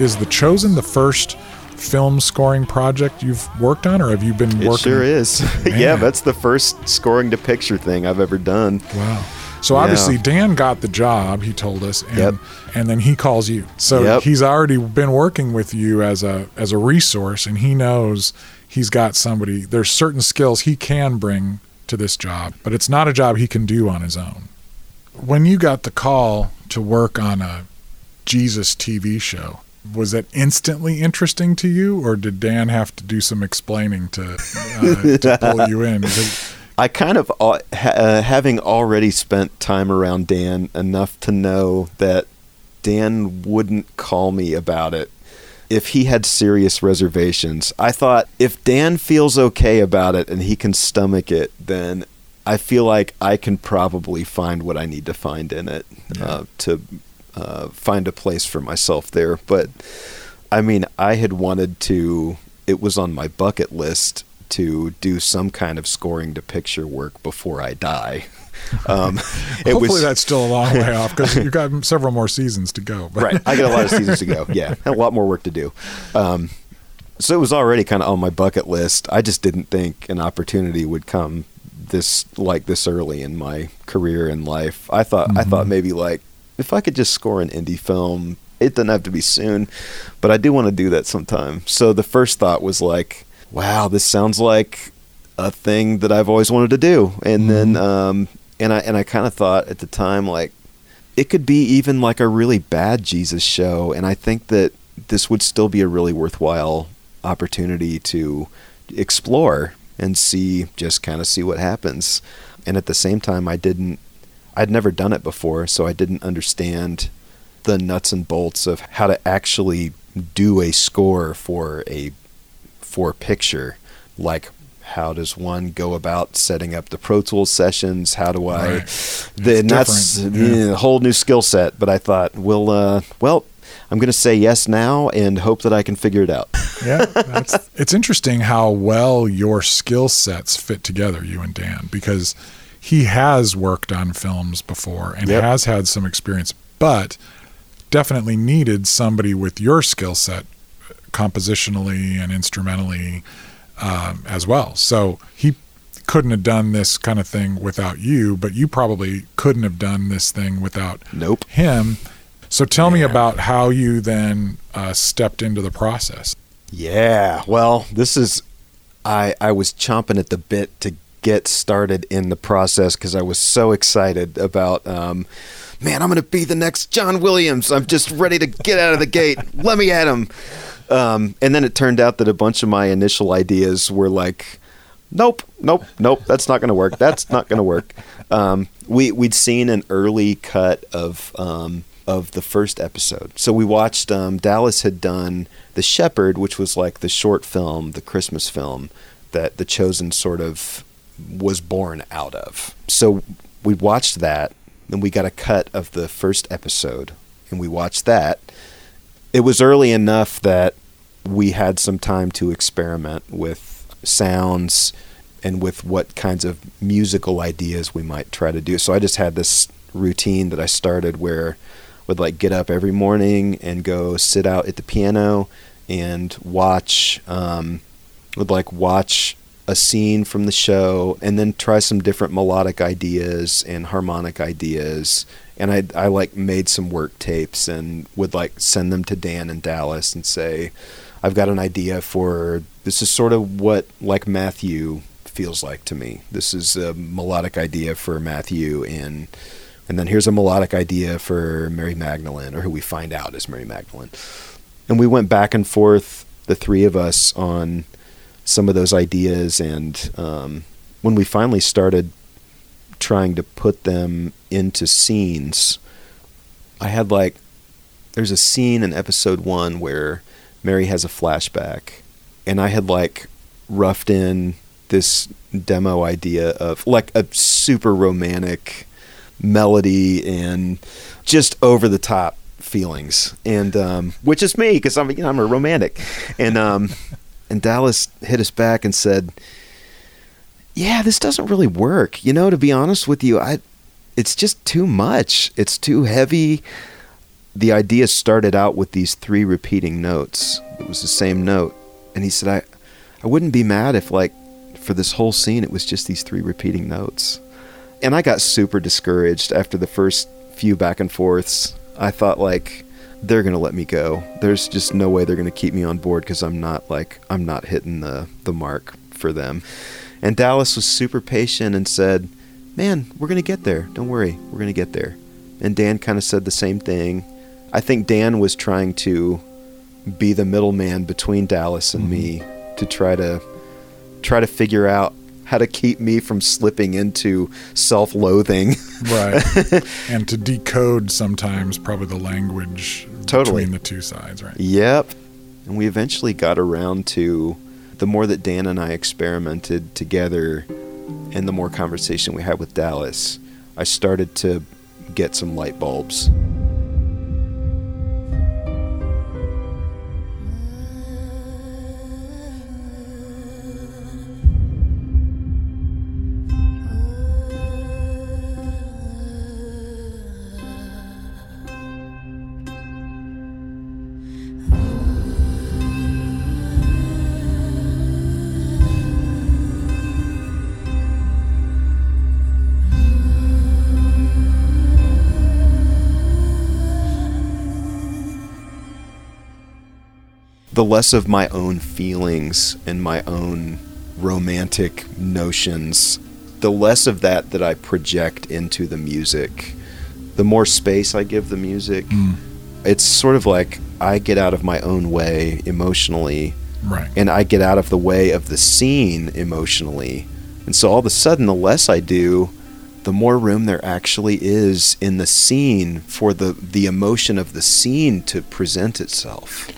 Speaker 2: Is The Chosen the first film scoring project you've worked on, or have you been working?
Speaker 5: It sure is. (laughs) (laughs) yeah, that's the first scoring to picture thing I've ever done.
Speaker 2: Wow. So obviously Dan got the job, he told us, and,
Speaker 5: yep.
Speaker 2: and then he calls you. So
Speaker 5: yep.
Speaker 2: he's already been working with you as a as a resource, and he knows he's got somebody. There's certain skills he can bring to this job, but it's not a job he can do on his own. When you got the call to work on a Jesus TV show, was that instantly interesting to you, or did Dan have to do some explaining to, uh, to (laughs) pull you in?
Speaker 5: I kind of, uh, uh, having already spent time around Dan enough to know that Dan wouldn't call me about it if he had serious reservations. I thought if Dan feels okay about it and he can stomach it, then I feel like I can probably find what I need to find in it yeah. uh, to uh, find a place for myself there. But I mean, I had wanted to. It was on my bucket list to do some kind of scoring to picture work before I die. (laughs)
Speaker 2: Um, Hopefully, was, that's still a long way off because you've got (laughs) several more seasons to go.
Speaker 5: But. Right, I got a lot of seasons to go. (laughs) Yeah, a lot more work to do. Um, so it was already kind of on my bucket list. I just didn't think an opportunity would come this like this early in my career and life. I thought mm-hmm. I thought maybe like if I could just score an indie film, it doesn't have to be soon, but I do want to do that sometime. So the first thought was like, wow, this sounds like a thing that I've always wanted to do. And mm-hmm. then, um, and I and I kind of thought at the time like it could be even like a really bad Jesus show, and I think that this would still be a really worthwhile opportunity to explore and see just kind of see what happens. And at the same time, I didn't I'd never done it before, so I didn't understand the nuts and bolts of how to actually do a score for a for picture. Like how does one go about setting up the Pro Tools sessions? How do I?
Speaker 2: Right. Then
Speaker 5: that's
Speaker 2: yeah.
Speaker 5: a whole new skill set. But I thought, well, uh, well, I'm going to say yes now and hope that I can figure it out. (laughs)
Speaker 2: yeah, it's interesting how well your skill sets fit together, you and Dan, because he has worked on films before and
Speaker 5: yep.
Speaker 2: has had some experience, but definitely needed somebody with your skill set compositionally and instrumentally um, as well. So he couldn't have done this kind of thing without you, but you probably couldn't have done this thing without
Speaker 5: nope.
Speaker 2: him. So tell me about how you then uh, stepped into the process.
Speaker 5: Yeah. Well, this is I I was chomping at the bit to get started in the process because I was so excited about. Um, Man, I'm going to be the next John Williams. I'm just ready to get out of the gate. Let me at him. Um, and then it turned out that a bunch of my initial ideas were like, nope, nope, nope, that's not going to work. That's not going to work. Um, we we'd seen an early cut of um, of the first episode, so we watched. Um, Dallas had done The Shepherd, which was like the short film, the Christmas film that The Chosen sort of was born out of. So we watched that, and we got a cut of the first episode, and we watched that. It was early enough that we had some time to experiment with sounds and with what kinds of musical ideas we might try to do. So I just had this routine that I started where I would like get up every morning and go sit out at the piano and watch um, would like watch a scene from the show and then try some different melodic ideas and harmonic ideas and I I like made some work tapes and would like send them to Dan in Dallas and say I've got an idea for this is sort of what like Matthew feels like to me. This is a melodic idea for Matthew and and then here's a melodic idea for Mary Magdalene or who we find out is Mary Magdalene. And we went back and forth the three of us on some of those ideas and um, when we finally started trying to put them into scenes i had like there's a scene in episode one where mary has a flashback and i had like roughed in this demo idea of like a super romantic melody and just over the top feelings. And um, which is me because i'm you know i'm a romantic. And um, and Dallas hit us back and said, "Yeah, this doesn't really work. You know, to be honest with you, I it's just too much. It's too heavy." The idea started out with these three repeating notes. It was the same note. And he said, "I I wouldn't be mad if like for this whole scene it was just these three repeating notes." And I got super discouraged after the first few back and forths. I thought like they're going to let me go. There's just no way they're going to keep me on board because I'm not like I'm not hitting the the mark for them. And Dallas was super patient and said, "Man, we're going to get there. Don't worry. We're going to get there." And Dan kind of said the same thing. I think Dan was trying to be the middleman between Dallas and mm-hmm. me to try to try to figure out how to keep me from slipping into self-loathing.
Speaker 2: right. (laughs) and to decode sometimes probably the language totally. between the two sides, right?
Speaker 5: Yep. And we eventually got around to the more that Dan and I experimented together and the more conversation we had with Dallas, I started to get some light bulbs. The less of my own feelings and my own romantic notions, the less of that that I project into the music, the more space I give the music. Mm. It's sort of like I get out of my own way emotionally.
Speaker 2: Right.
Speaker 5: And I get out of the way of the scene emotionally. And so all of a sudden, the less I do, the more room there actually is in the scene for the, the emotion of the scene to present itself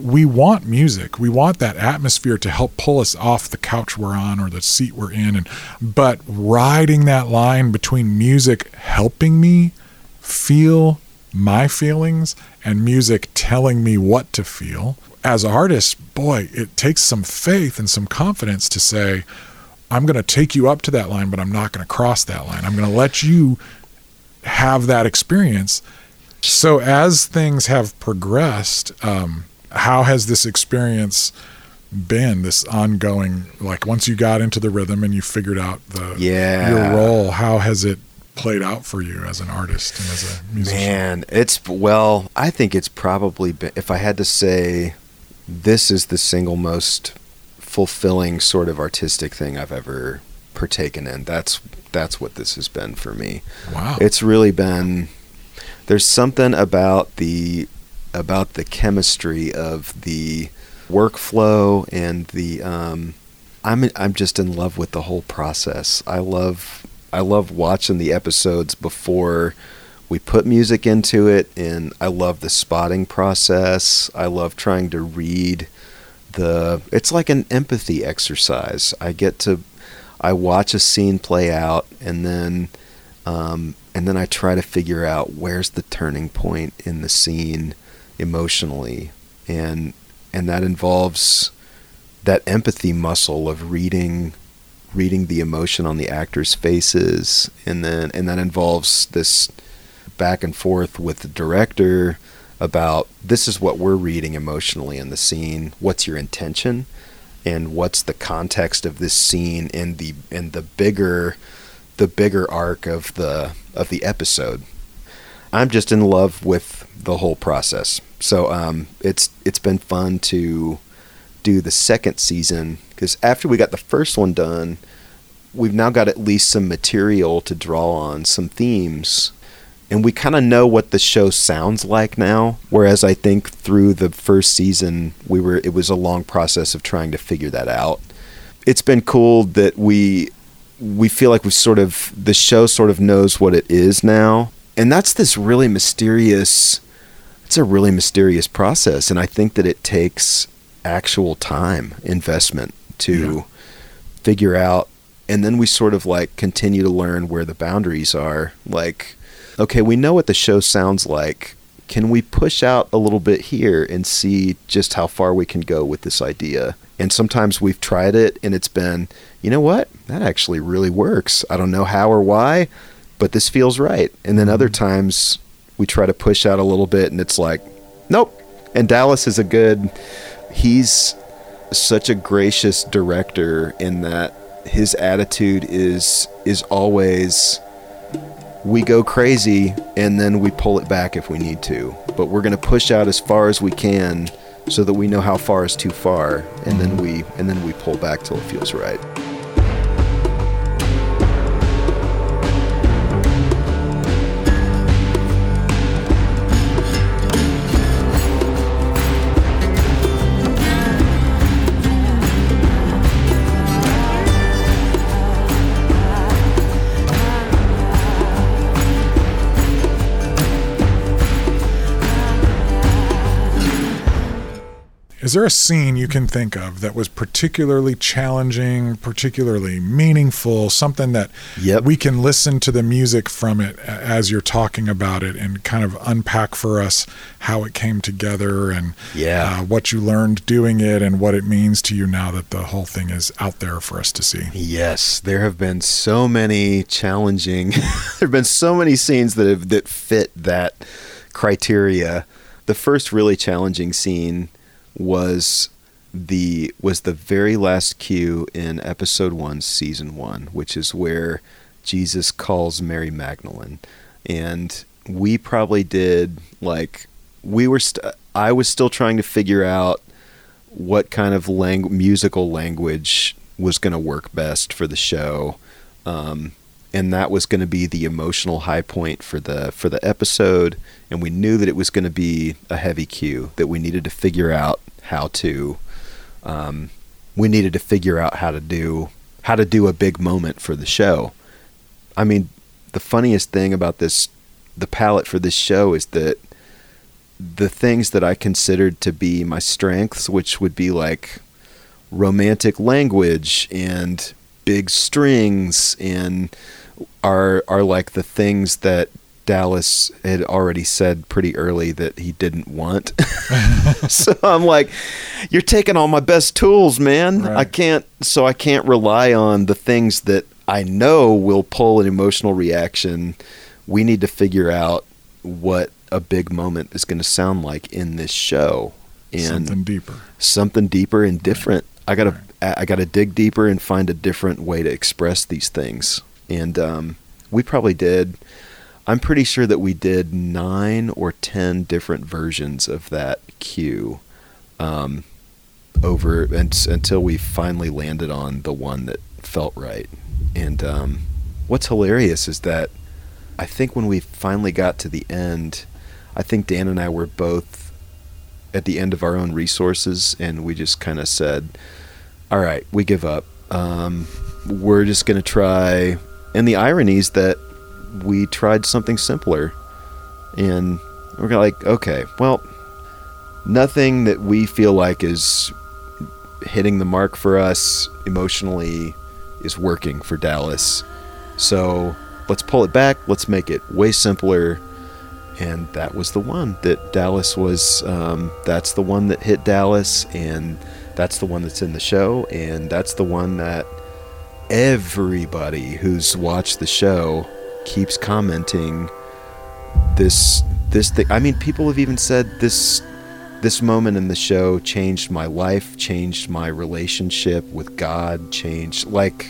Speaker 2: we want music. We want that atmosphere to help pull us off the couch we're on or the seat we're in. And but riding that line between music helping me feel my feelings and music telling me what to feel. As artists, boy, it takes some faith and some confidence to say, I'm going to take you up to that line, but I'm not going to cross that line. I'm going to let you have that experience. So as things have progressed, um, how has this experience been this ongoing like once you got into the rhythm and you figured out the
Speaker 5: yeah.
Speaker 2: your role how has it played out for you as an artist and as a musician?
Speaker 5: Man, it's well, I think it's probably been, if I had to say this is the single most fulfilling sort of artistic thing I've ever partaken in. That's that's what this has been for me.
Speaker 2: Wow.
Speaker 5: It's really been there's something about the about the chemistry of the workflow and the um I'm I'm just in love with the whole process. I love I love watching the episodes before we put music into it and I love the spotting process. I love trying to read the it's like an empathy exercise. I get to I watch a scene play out and then um, and then I try to figure out where's the turning point in the scene emotionally. And and that involves that empathy muscle of reading reading the emotion on the actors' faces. And then and that involves this back and forth with the director about this is what we're reading emotionally in the scene. What's your intention? And what's the context of this scene in the in the bigger the bigger arc of the of the episode? I'm just in love with the whole process. So um, it's it's been fun to do the second season because after we got the first one done we've now got at least some material to draw on some themes and we kind of know what the show sounds like now. Whereas i think through the first season we were it was a long process of trying to figure that out. It's been cool that we we feel like we sort of the show sort of knows what it is now. And that's this really mysterious it's a really mysterious process and i think that it takes actual time investment to
Speaker 2: Yeah.
Speaker 5: figure out and then we sort of like continue to learn where the boundaries are. Like okay we know what the show sounds like. Can we push out a little bit here and see just how far we can go with this idea? And sometimes we've tried it and it's been you know what? That actually really works. I don't know how or why but this feels right. And then other mm-hmm. times we try to push out a little bit and it's like nope. And dallas is a good he's such a gracious director in that his attitude is is always we go crazy and then we pull it back if we need to. But we're going to push out as far as we can so that we know how far is too far and then mm-hmm. we and then we pull back till it feels right
Speaker 2: Is there a scene you can think of that was particularly challenging, particularly meaningful, something that
Speaker 5: Yep.
Speaker 2: we can listen to the music from it as you're talking about it and kind of unpack for us how it came together and
Speaker 5: Yeah.
Speaker 2: uh, what you learned doing it and what it means to you now that the whole thing is out there for us to see?
Speaker 5: Yes, there have been so many challenging. (laughs) there have been so many scenes that have that fit that criteria. The first really challenging scene was the was the very last cue in episode 1 season 1 which is where Jesus calls Mary Magdalene. And we probably did like we were st- I was still trying to figure out what kind of lang- musical language was going to work best for the show. Um, and that was going to be the emotional high point for the for the episode and we knew that it was going to be a heavy cue that we needed to figure out how to um, we needed to figure out how to do how to do a big moment for the show. I mean the funniest thing about this the palette for this show is that the things that I considered to be my strengths, which would be like romantic language and big strings and are are like the things that Dallas had already said pretty early that he didn't want. (laughs) so I'm like, you're taking all my best tools, man.
Speaker 2: Right.
Speaker 5: I can't so I can't rely on the things that I know will pull an emotional reaction. We need to figure out what a big moment is going to sound like in this show. And
Speaker 2: Something deeper.
Speaker 5: something deeper and different. I gotta I gotta dig deeper and find a different way to express these things. And um, we probably did. I'm pretty sure that we did nine or ten different versions of that cue um, over and, until we finally landed on the one that felt right. And um, what's hilarious is that I think when we finally got to the end, I think Dan and I were both at the end of our own resources, and we just kind of said, "All right, we give up. Um, we're just going to try." And the irony is that we tried something simpler, and we're like, "Okay, well, nothing that we feel like is hitting the mark for us emotionally is working for Dallas. So let's pull it back. Let's make it way simpler." and that was the one that Dallas was. Um, that's the one that hit Dallas, and that's the one that's in the show, and that's the one that everybody who's watched the show keeps commenting. This this thing. I mean, people have even said this. This moment in the show changed my life, changed my relationship with God, changed like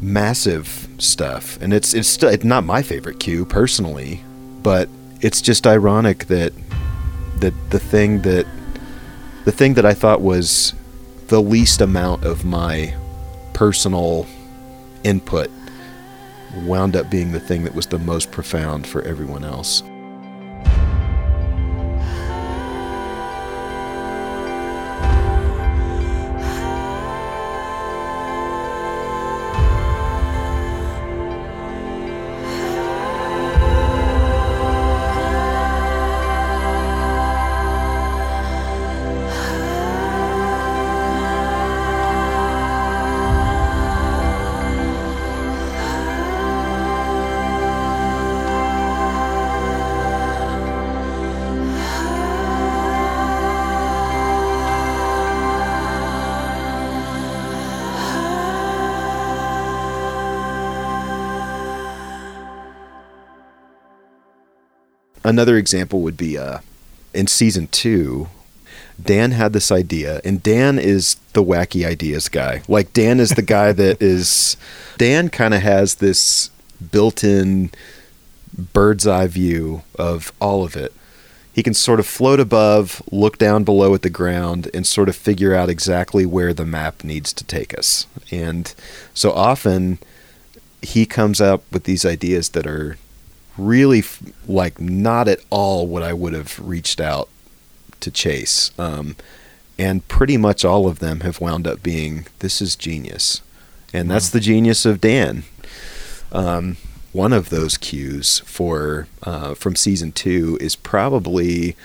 Speaker 5: massive stuff. And it's it's still it's not my favorite cue personally, but it's just ironic that that the thing that the thing that I thought was the least amount of my personal input wound up being the thing that was the most profound for everyone else. Another example would be uh, in season two, Dan had this idea, and Dan is the wacky ideas guy. Like Dan is the (laughs) guy that is. Dan kind of has this built-in bird's eye view of all of it. He can sort of float above, look down below at the ground, and sort of figure out exactly where the map needs to take us. And so often, he comes up with these ideas that are really f- like not at all what I would have reached out to chase. Um, and pretty much all of them have wound up being this is genius. And that's the genius of Dan. Um, one of those cues for uh, from season two is probably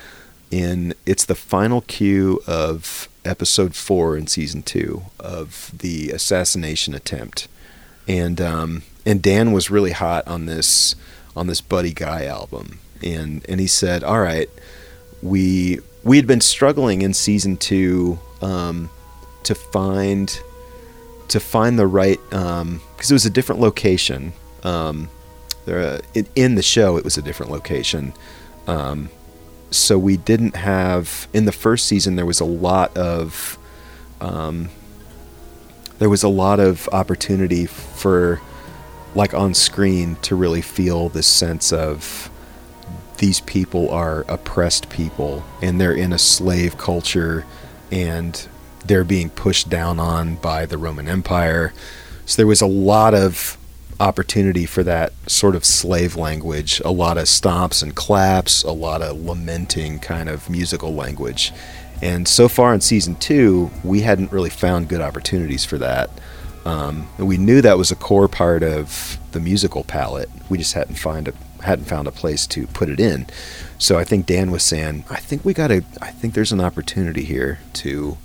Speaker 5: in it's the final cue of episode four in season two of the assassination attempt, and um, and Dan was really hot on this on this Buddy Guy album, and and he said, "All right, we we had been struggling in season two um, to find to find the right because um, it was a different location. Um, there, it, in the show, it was a different location." Um, so we didn't have in the first season there was a lot of um, there was a lot of opportunity for like on screen to really feel this sense of these people are oppressed people and they're in a slave culture and they're being pushed down on by the Roman Empire. So there was a lot of opportunity for that sort of slave language, a lot of stomps and claps, a lot of lamenting kind of musical language. And so far in season two, we hadn't really found good opportunities for that. Um, we knew that was a core part of the musical palette. We just hadn't find a hadn't found a place to put it in. So I think Dan was saying, I think we got to. I think there's an opportunity here to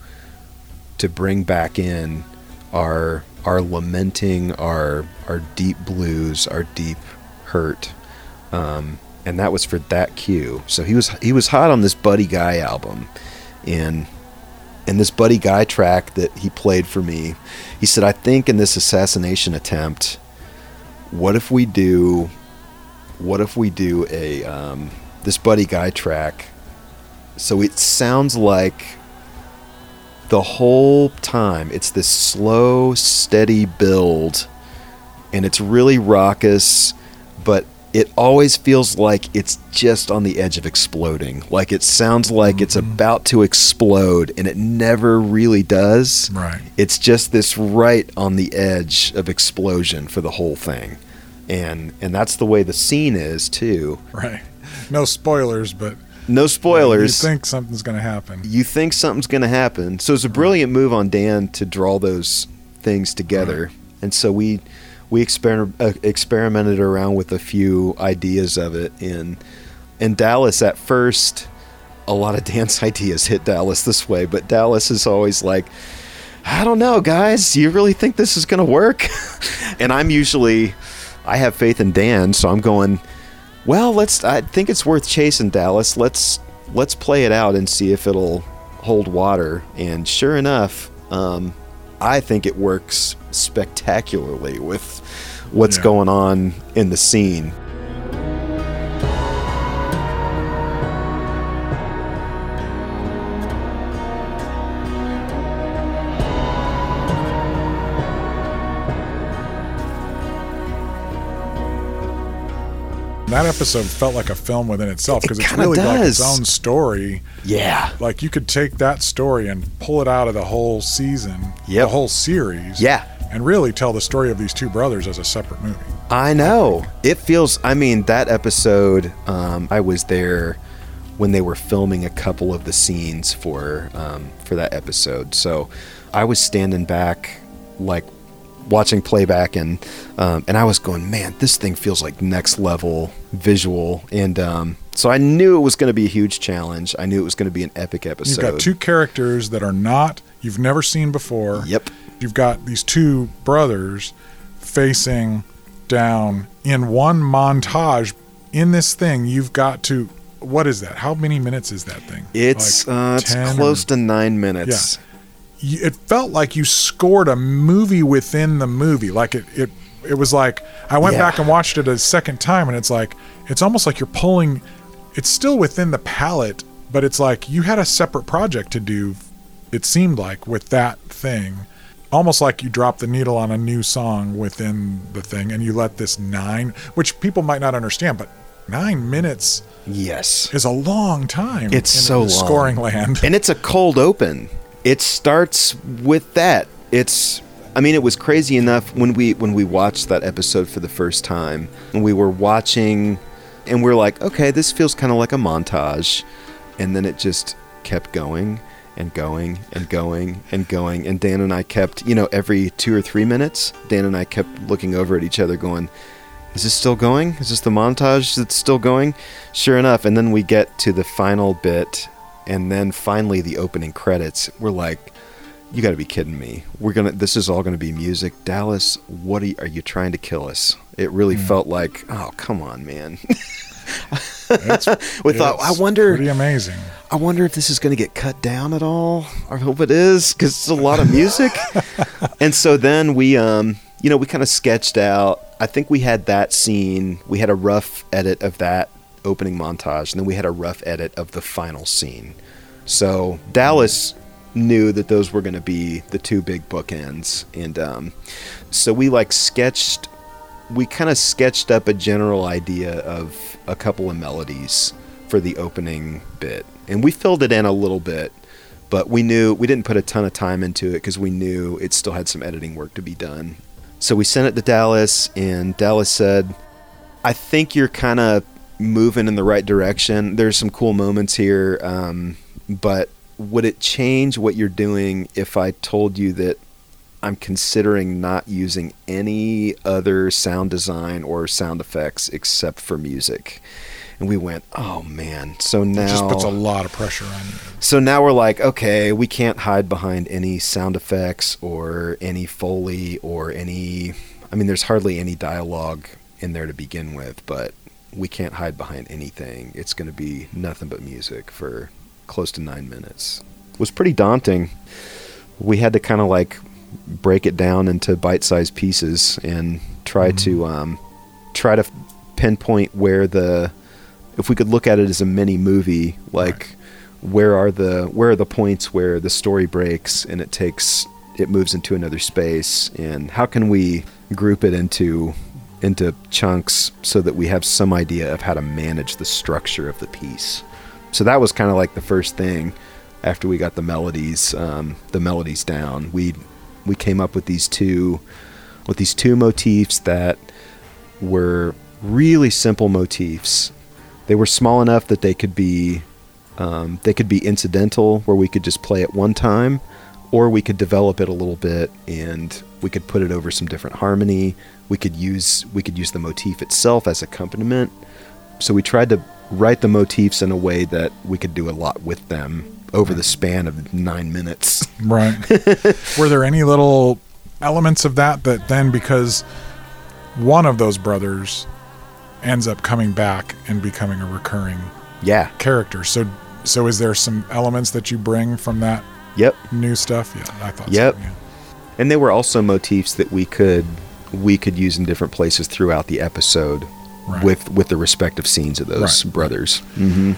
Speaker 5: to bring back in our our lamenting, our our deep blues, our deep hurt, um, and that was for that cue. So he was he was hot on this Buddy Guy album, and and this Buddy Guy track that he played for me, he said, I think in this assassination attempt, what if we do, what if we do a, um, this Buddy Guy track? So it sounds like the whole time it's this slow, steady build, and it's really raucous, but it always feels like it's just on the edge of exploding. Like it sounds like it's
Speaker 2: Mm-hmm.
Speaker 5: about to explode, and it never really does.
Speaker 2: Right.
Speaker 5: It's just this right on the edge of explosion for the whole thing, and and that's the way the scene is too.
Speaker 2: Right. No spoilers, but
Speaker 5: No spoilers.
Speaker 2: You think something's going to happen.
Speaker 5: you think something's going to happen. So it's a brilliant move on Dan to draw those things together. And so we we exper- uh, experimented around with a few ideas of it in in Dallas at first. A lot of (laughs) Dan's ideas hit Dallas this way, but Dallas is always like, I don't know, guys. You really think this is going to work? (laughs) and I'm usually, I have faith in Dan, so I'm going. Well, let's. I think it's worth chasing Dallas. Let's let's play it out and see if it'll hold water. And sure enough, um, I think it works spectacularly with what's
Speaker 2: Yeah.
Speaker 5: going on in the scene.
Speaker 2: That episode felt like a film within itself because it's
Speaker 5: kinda
Speaker 2: really like its own story.
Speaker 5: Yeah.
Speaker 2: Like you could take that story and pull it out of the whole season,
Speaker 5: Yep.
Speaker 2: the whole series,
Speaker 5: Yeah.
Speaker 2: and really tell the story of these two brothers as a separate movie.
Speaker 5: I know. It feels. I mean, that episode. Um, I was there when they were filming a couple of the scenes for um, for that episode. So I was standing back, like watching playback, and um, and I was going, man, this thing feels like next level visual. And um, so I knew it was going to be a huge challenge. I knew it was going to be an epic episode.
Speaker 2: You've got two characters that are not you've never seen before.
Speaker 5: Yep.
Speaker 2: You've got these two brothers facing down in one montage. In this thing, you've got to. What is that? How many minutes is that thing?
Speaker 5: It's
Speaker 2: Like
Speaker 5: uh, it's close
Speaker 2: or-
Speaker 5: to nine minutes.
Speaker 2: you- it felt like you scored a movie within the movie. Like it, it, it was like I went
Speaker 5: Yeah.
Speaker 2: back and watched it a second time, and it's like it's almost like you're pulling. It's still within the palette, but it's like you had a separate project to do. It seemed like with that thing, almost like you dropped the needle on a new song within the thing, and you let this nine, which people might not understand, but nine minutes
Speaker 5: Yes.
Speaker 2: is a long time.
Speaker 5: It's
Speaker 2: in
Speaker 5: so long.
Speaker 2: scoring land.
Speaker 5: and it's a cold open. It starts with that. It's I mean it was crazy enough when we when we watched that episode for the first time and we were watching and we're like, okay, this feels kind of like a montage. And then it just kept going and going and going and going and Dan and I kept, you know, every 2 or 3 minutes, Dan and I kept looking over at each other going, is this still going? Is this the montage that's still going? Sure enough, and then we get to the final bit, and then finally the opening credits. We're like, you got to be kidding me. We're gonna. This is all gonna be music. Dallas, what are you, are you trying to kill us? It really felt like, oh come on, man.
Speaker 2: It's, (laughs)
Speaker 5: we thought, I wonder,
Speaker 2: Pretty amazing.
Speaker 5: I wonder if this is gonna get cut down at all. I hope it is because it's a lot of music. (laughs) and so then we, um, you know, we kind of sketched out. I think we had that scene. We had a rough edit of that opening montage, and then we had a rough edit of the final scene. So Dallas knew that those were going to be the two big bookends, and um, so we like sketched. We kind of sketched up a general idea of a couple of melodies for the opening bit, and we filled it in a little bit. But we knew we didn't put a ton of time into it because we knew it still had some editing work to be done. So we sent it to Dallas, and Dallas said, I think you're kind of moving in the right direction. There's some cool moments here, um, but would it change what you're doing if I told you that I'm considering not using any other sound design or sound effects except for music? And we went, oh man. So now
Speaker 2: It just puts a lot of pressure on you.
Speaker 5: so now we're like, okay, we can't hide behind any sound effects or any foley or any. I mean, there's hardly any dialogue in there to begin with, but we can't hide behind anything. It's going to be nothing but music for close to nine minutes. It was pretty daunting. We had to kind of like break it down into bite-sized pieces and try to um, try to pinpoint where the if we could look at it as a mini movie, like where are the where are the points where the story breaks and it takes it moves into another space and how can we group it into into chunks so that we have some idea of how to manage the structure of the piece. So that was kind of like the first thing after we got the melodies um, the melodies down. We we came up with these two with these two motifs that were really simple motifs. They were small enough that they could be um, they could be incidental, where we could just play it one time, or we could develop it a little bit and we could put it over some different harmony. We could use we could use the motif itself as accompaniment. So we tried to write the motifs in a way that we could do a lot with them over the span of nine minutes. (laughs)
Speaker 2: Right. Were there any little elements of that that then, because one of those brothers ends up coming back and becoming a recurring
Speaker 5: Yeah.
Speaker 2: character, so so is there some elements that you bring from that
Speaker 5: Yep.
Speaker 2: new stuff? Yeah, I thought.
Speaker 5: Yep.
Speaker 2: So, yeah.
Speaker 5: And they were also motifs that we could we could use in different places throughout the episode
Speaker 2: Right.
Speaker 5: with with the respective scenes of those
Speaker 2: Right.
Speaker 5: brothers. hmm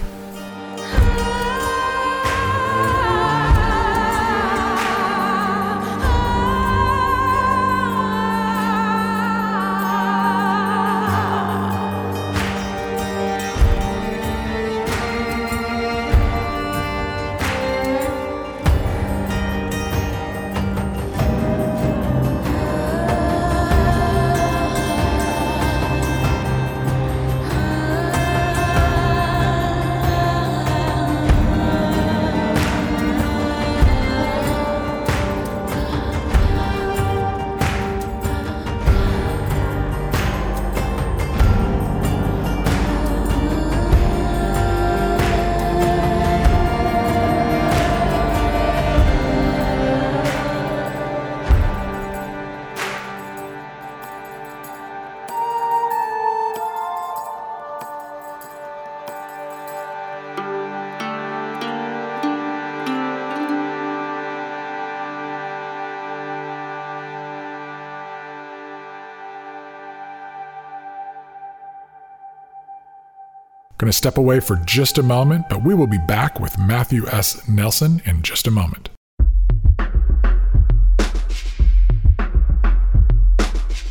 Speaker 2: Going to step away for just a moment, but we will be back with Matthew S. Nelson in just a moment.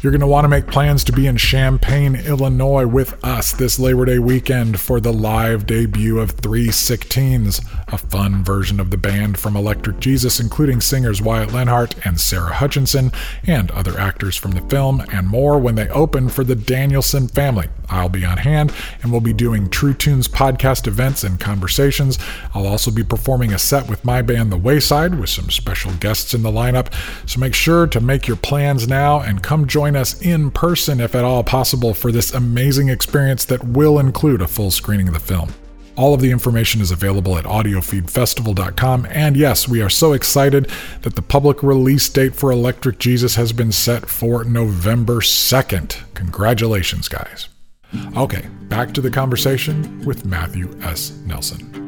Speaker 2: You're going to want to make plans to be in Champaign, Illinois with us this Labor Day weekend for the live debut of 316s, a fun version of the band from Electric Jesus, including singers Wyatt Lenhart and Sarah Hutchinson, and other actors from the film, and more when they open for the Danielson family. I'll be on hand and we'll be doing True Tunes podcast events and conversations. I'll also be performing a set with my band The Wayside with some special guests in the lineup. So make sure to make your plans now and come join us in person if at all possible for this amazing experience that will include a full screening of the film. All of the information is available at audiofeedfestival.com. And yes, we are so excited that the public release date for Electric Jesus has been set for November 2nd. Congratulations, guys. Okay, back to the conversation with Matthew S. Nelson.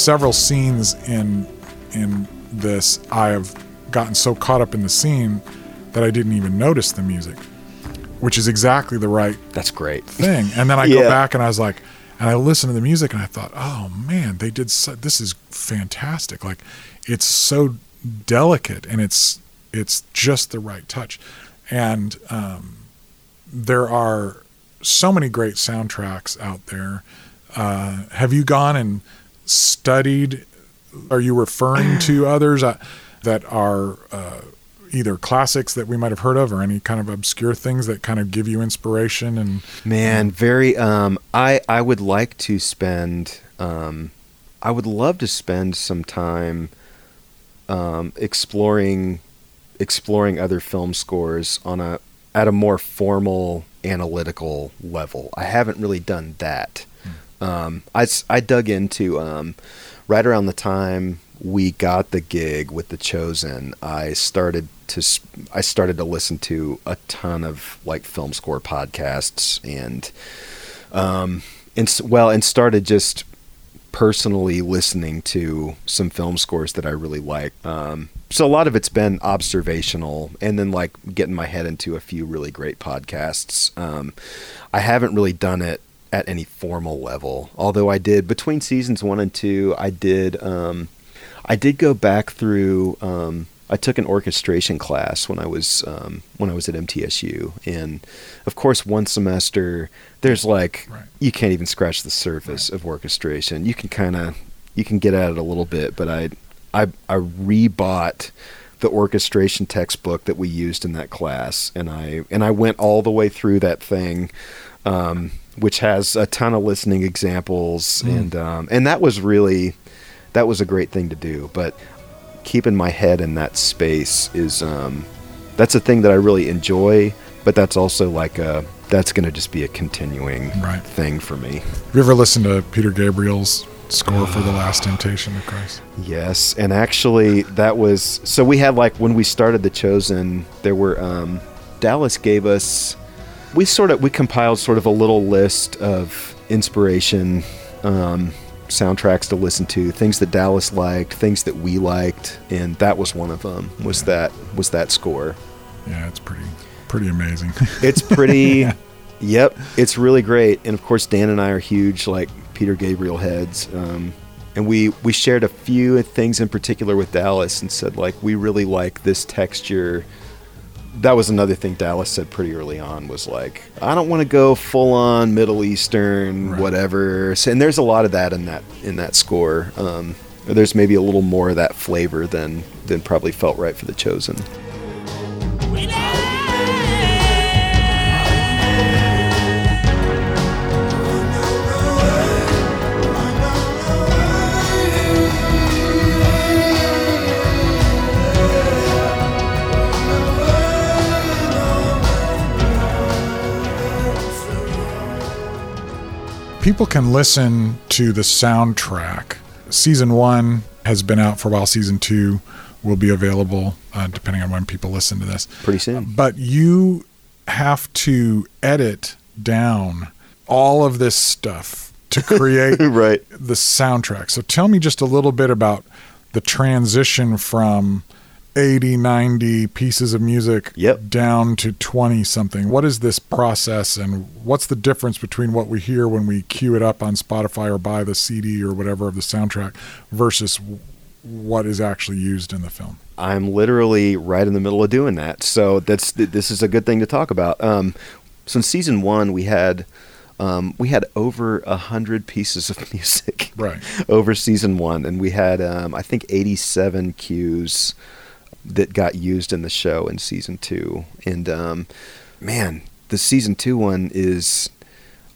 Speaker 2: Several scenes in in this, I have gotten so caught up in the scene that I didn't even notice the music, which is exactly the right
Speaker 5: That's great.
Speaker 2: thing. And then I go (laughs) back and I was like, and I listened to the music and I thought, oh man, they did. So, this is fantastic. Like, it's so delicate and it's it's just the right touch. And um, there are so many great soundtracks out there. Uh, have you gone and studied? Are you referring to (clears throat) others uh, that are uh, either classics that we might have heard of, or any kind of obscure things that kind of give you inspiration? And
Speaker 5: Man, very um I I would like to spend um I would love to spend some time um exploring exploring other film scores on a at a more formal analytical level. I haven't really done that. Um I I dug into um right around the time we got the gig with the chosen i started to i started to listen to a ton of like film score podcasts and um and well and started just personally listening to some film scores that I really like. Um, so a lot of it's been observational, and then like getting my head into a few really great podcasts. Um, I haven't really done it at any formal level, although I did between seasons one and two. I did. Um, I did go back through. Um, I took an orchestration class when I was um, when I was at MTSU, and of course, one semester there's like
Speaker 2: Right.
Speaker 5: you can't even scratch the surface of orchestration. You can kind of you can get at it a little bit, but I I I rebought the orchestration textbook that we used in that class, and I and I went all the way through that thing. Um, which has a ton of listening examples, and um, and that was really that was a great thing to do. But keeping my head in that space is um, that's a thing that I really enjoy. But that's also like a that's going to just be a continuing
Speaker 2: Right.
Speaker 5: thing for me.
Speaker 2: Have you ever listened to Peter Gabriel's score for The Last (sighs) Temptation of Christ?
Speaker 5: Yes, and actually that was so we had like when we started the Chosen, there were um, Dallas gave us we sort of we compiled sort of a little list of inspiration um, soundtracks to listen to, things that Dallas liked, things that we liked, and that was one of them. Was that was that score?
Speaker 2: Yeah, it's pretty pretty amazing. (laughs)
Speaker 5: It's pretty. Yep, it's really great, and of course Dan and I are huge like Peter Gabriel heads, um, and we we shared a few things in particular with Dallas and said like we really like this texture. That was another thing Dallas said pretty early on was like I don't want to go full on Middle Eastern
Speaker 2: Right.
Speaker 5: whatever, and there's a lot of that in that in that score. Um, there's maybe a little more of that flavor than than probably felt right for the Chosen.
Speaker 2: People can listen to the soundtrack. Season one has been out for a while. Season two will be available uh, depending on when people listen to this.
Speaker 5: Pretty soon.
Speaker 2: But you have to edit down all of this stuff to (laughs) create
Speaker 5: Right.
Speaker 2: the soundtrack. So tell me just a little bit about the transition from 80, 90 pieces of music
Speaker 5: Yep.
Speaker 2: down to 20 something. What is this process and what's the difference between what we hear when we cue it up on Spotify or buy the CD or whatever of the soundtrack versus what is actually used in the film?
Speaker 5: I'm literally right in the middle of doing that. So that's this is a good thing to talk about. Um, so in season one, we had um, we had over a hundred pieces of (laughs) music
Speaker 2: Right.
Speaker 5: over season one, and we had um, I think 87 cues that got used in the show in season two. And um, man, the season two one is.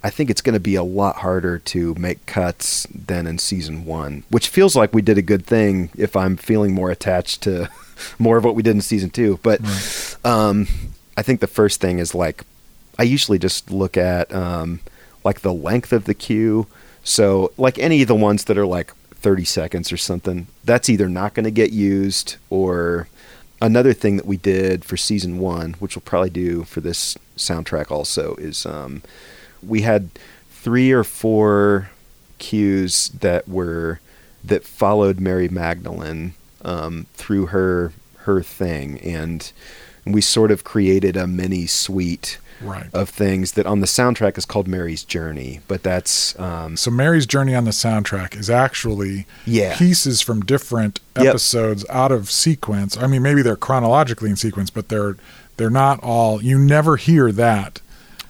Speaker 5: I think it's going to be a lot harder to make cuts than in season one, which feels like we did a good thing if I'm feeling more attached to (laughs) more of what we did in season two. But um, I think the first thing is like, I usually just look at um, like the length of the cue. So, like any of the ones that are like 30 seconds or something, that's either not going to get used or another thing that we did for season one, which we'll probably do for this soundtrack also, is um, we had three or four cues that were that followed Mary Magdalene um, through her her thing, and we sort of created a mini suite
Speaker 2: Right.
Speaker 5: of things that on the soundtrack is called Mary's Journey, but that's um,
Speaker 2: So Mary's journey on the soundtrack is actually
Speaker 5: Yeah.
Speaker 2: pieces from different
Speaker 5: Yep.
Speaker 2: episodes out of sequence. I mean, maybe they're chronologically in sequence, but they're they're not all. You never hear that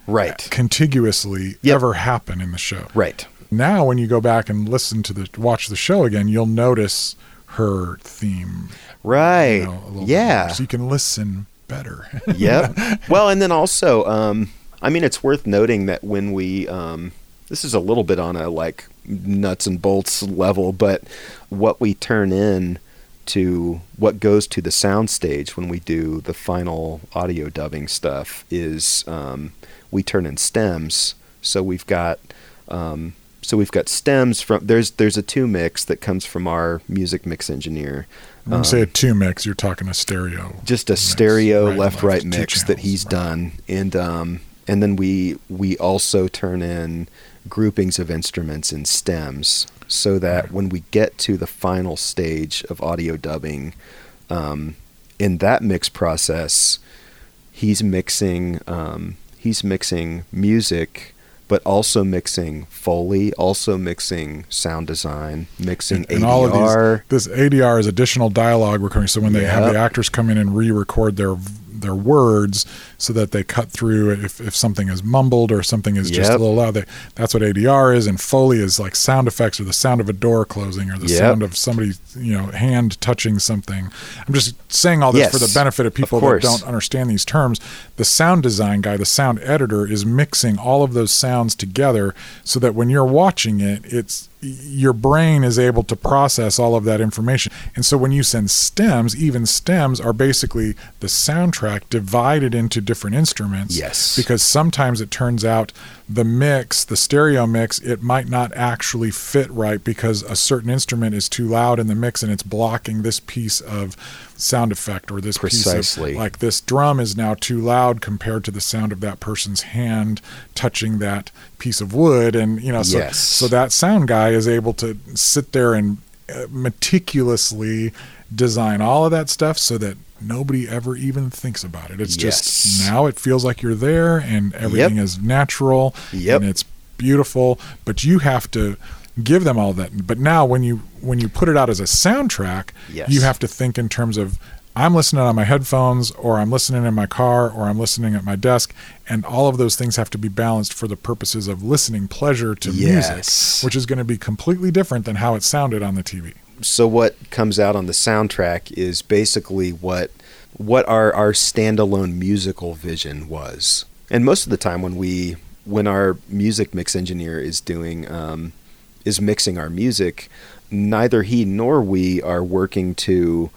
Speaker 5: right,
Speaker 2: contiguously
Speaker 5: Yep.
Speaker 2: ever happen in the show.
Speaker 5: right.
Speaker 2: Now, when you go back and listen to the watch the show again, you'll notice her theme.
Speaker 5: Right.
Speaker 2: you know, a little
Speaker 5: yeah.
Speaker 2: so you can listen better. (laughs)
Speaker 5: yep. Well, and then also, um, I mean, it's worth noting that when we, um, this is a little bit on a like nuts and bolts level, but what we turn in to what goes to the soundstage when we do the final audio dubbing stuff is um, we turn in stems. So we've got. Um, so we've got stems from there's there's a two mix that comes from our music mix engineer.
Speaker 2: When you say a two mix, you're talking a stereo.
Speaker 5: just a
Speaker 2: mix,
Speaker 5: stereo
Speaker 2: right and
Speaker 5: left right mix that he's
Speaker 2: right.
Speaker 5: done and um and then we we also turn in groupings of instruments in stems so that when we get to the final stage of audio dubbing, um, in that mix process, he's mixing um, he's mixing music but also mixing foley, also mixing sound design, mixing
Speaker 2: and,
Speaker 5: ADR.
Speaker 2: and all of these, this ADR is additional dialogue recording. So when they have the actors come in and re-record their their words, so that they cut through if, if something is mumbled or something is just a little loud. They, that's what ADR is, and Foley is like sound effects or the sound of a door closing or the
Speaker 5: Yep.
Speaker 2: sound of somebody you know hand touching something. I'm just saying all this for the benefit of
Speaker 5: of
Speaker 2: people that don't understand these terms. The sound design guy, the sound editor, is mixing all of those sounds together so that when you're watching it, it's your brain is able to process all of that information. And so when you send stems, even stems are basically the soundtrack divided into different instruments.
Speaker 5: Yes.
Speaker 2: Because sometimes it turns out the mix, the stereo mix, it might not actually fit right because a certain instrument is too loud in the mix and it's blocking this piece of sound effect or this piece
Speaker 5: Precisely.
Speaker 2: of like this drum is now too loud compared to the sound of that person's hand touching that piece of wood and you know so
Speaker 5: Yes.
Speaker 2: so that sound guy is able to sit there and uh, meticulously design all of that stuff so that nobody ever even thinks about it it's
Speaker 5: Yes.
Speaker 2: just now it feels like you're there and everything is natural
Speaker 5: Yep.
Speaker 2: and it's beautiful but you have to give them all that but now when you when you put it out as a soundtrack
Speaker 5: Yes.
Speaker 2: you have to think in terms of I'm listening on my headphones or I'm listening in my car or I'm listening at my desk and all of those things have to be balanced for the purposes of listening pleasure to
Speaker 5: Yes.
Speaker 2: music which is going to be completely different than how it sounded on the TV.
Speaker 5: so what comes out on the soundtrack is basically what what our our standalone musical vision was. And most of the time when we when our music mix engineer is doing um, is mixing our music, neither he nor we are working to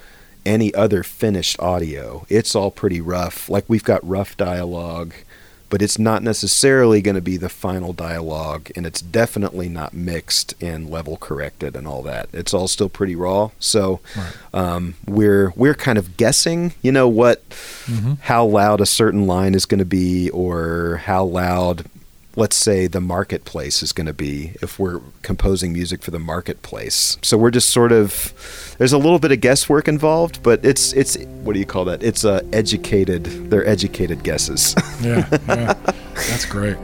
Speaker 5: any other finished audio. It's all pretty rough. Like we've got rough dialogue, but it's not necessarily going to be the final dialogue, and it's definitely not mixed and level corrected and all that. It's all still pretty raw. So um, we're we're kind of guessing, you know, what how loud a certain line is going to be, or how loud. Let's say the marketplace is going to be if we're composing music for the marketplace. So we're just sort of there's a little bit of guesswork involved, but it's it's what do you call that? It's uh, educated. They're educated guesses.
Speaker 2: Yeah, (laughs) yeah. That's great.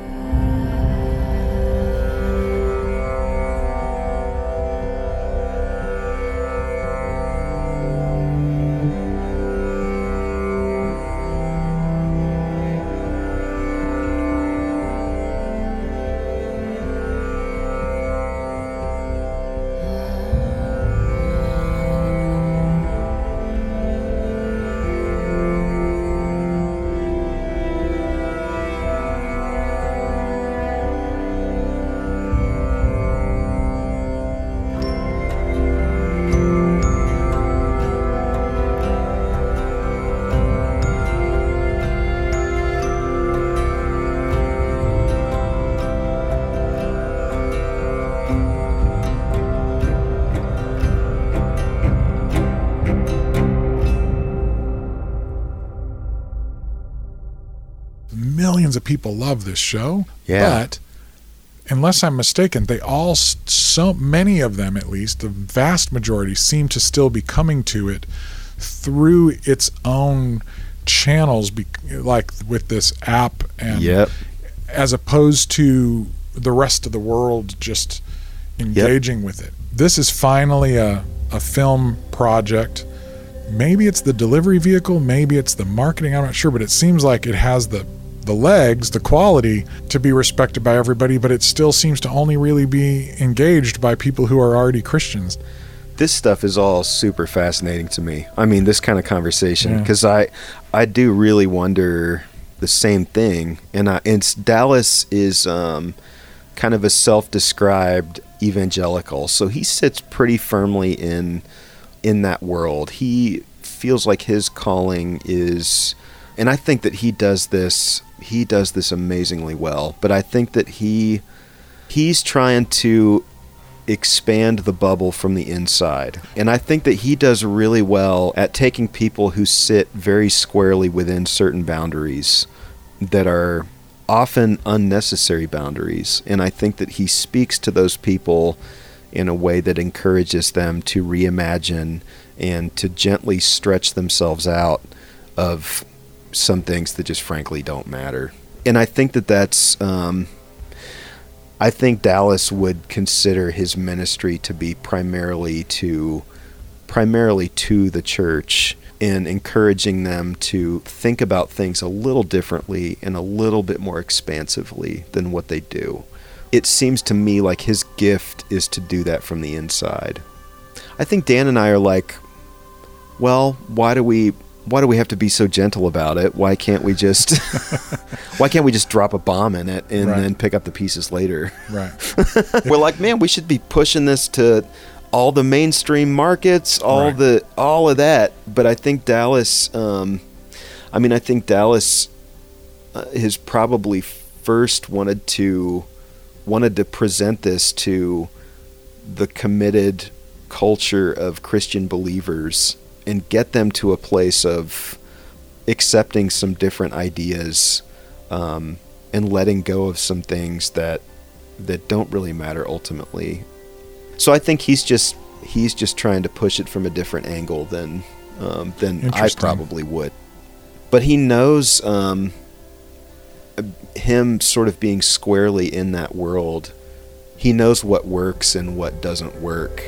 Speaker 2: People love this show.
Speaker 5: Yeah.
Speaker 2: But unless I'm mistaken, they all, so many of them at least, the vast majority seem to still be coming to it through its own channels, like with this app, and
Speaker 5: Yep.
Speaker 2: as opposed to the rest of the world just engaging with it. This is finally a, a film project. Maybe it's the delivery vehicle, maybe it's the marketing, I'm not sure, but it seems like it has the the legs, the quality to be respected by everybody, but it still seems to only really be engaged by people who are already Christians.
Speaker 5: this stuff is all super fascinating to me. I mean, this kind of conversation
Speaker 2: Yeah.
Speaker 5: because I I do really wonder the same thing. And I, and Dallas is um, kind of a self-described evangelical, so he sits pretty firmly in in that world. He feels like his calling is and I think that he does this he does this amazingly well, but I think that he he's trying to expand the bubble from the inside. And I think that he does really well at taking people who sit very squarely within certain boundaries that are often unnecessary boundaries. And I think that he speaks to those people in a way that encourages them to reimagine and to gently stretch themselves out of some things that just frankly don't matter. And I think that that's, um, I think Dallas would consider his ministry to be primarily to, primarily to the church and encouraging them to think about things a little differently and a little bit more expansively than what they do. It seems to me like his gift is to do that from the inside. I think Dan and I are like, well, why do we why do we have to be so gentle about it? Why can't we just (laughs) (laughs) why can't we just drop a bomb in it and
Speaker 2: Right.
Speaker 5: then pick up the pieces later?
Speaker 2: Right. (laughs)
Speaker 5: We're like, man, we should be pushing this to all the mainstream markets, all
Speaker 2: Right.
Speaker 5: the all of that. But I think Dallas, um, I mean, I think Dallas uh, has probably first wanted to wanted to present this to the committed culture of Christian believers and get them to a place of accepting some different ideas um, and letting go of some things that that don't really matter ultimately. So I think he's just he's just trying to push it from a different angle than um, than I probably would. But he knows um, him sort of being squarely in that world. He knows what works and what doesn't work.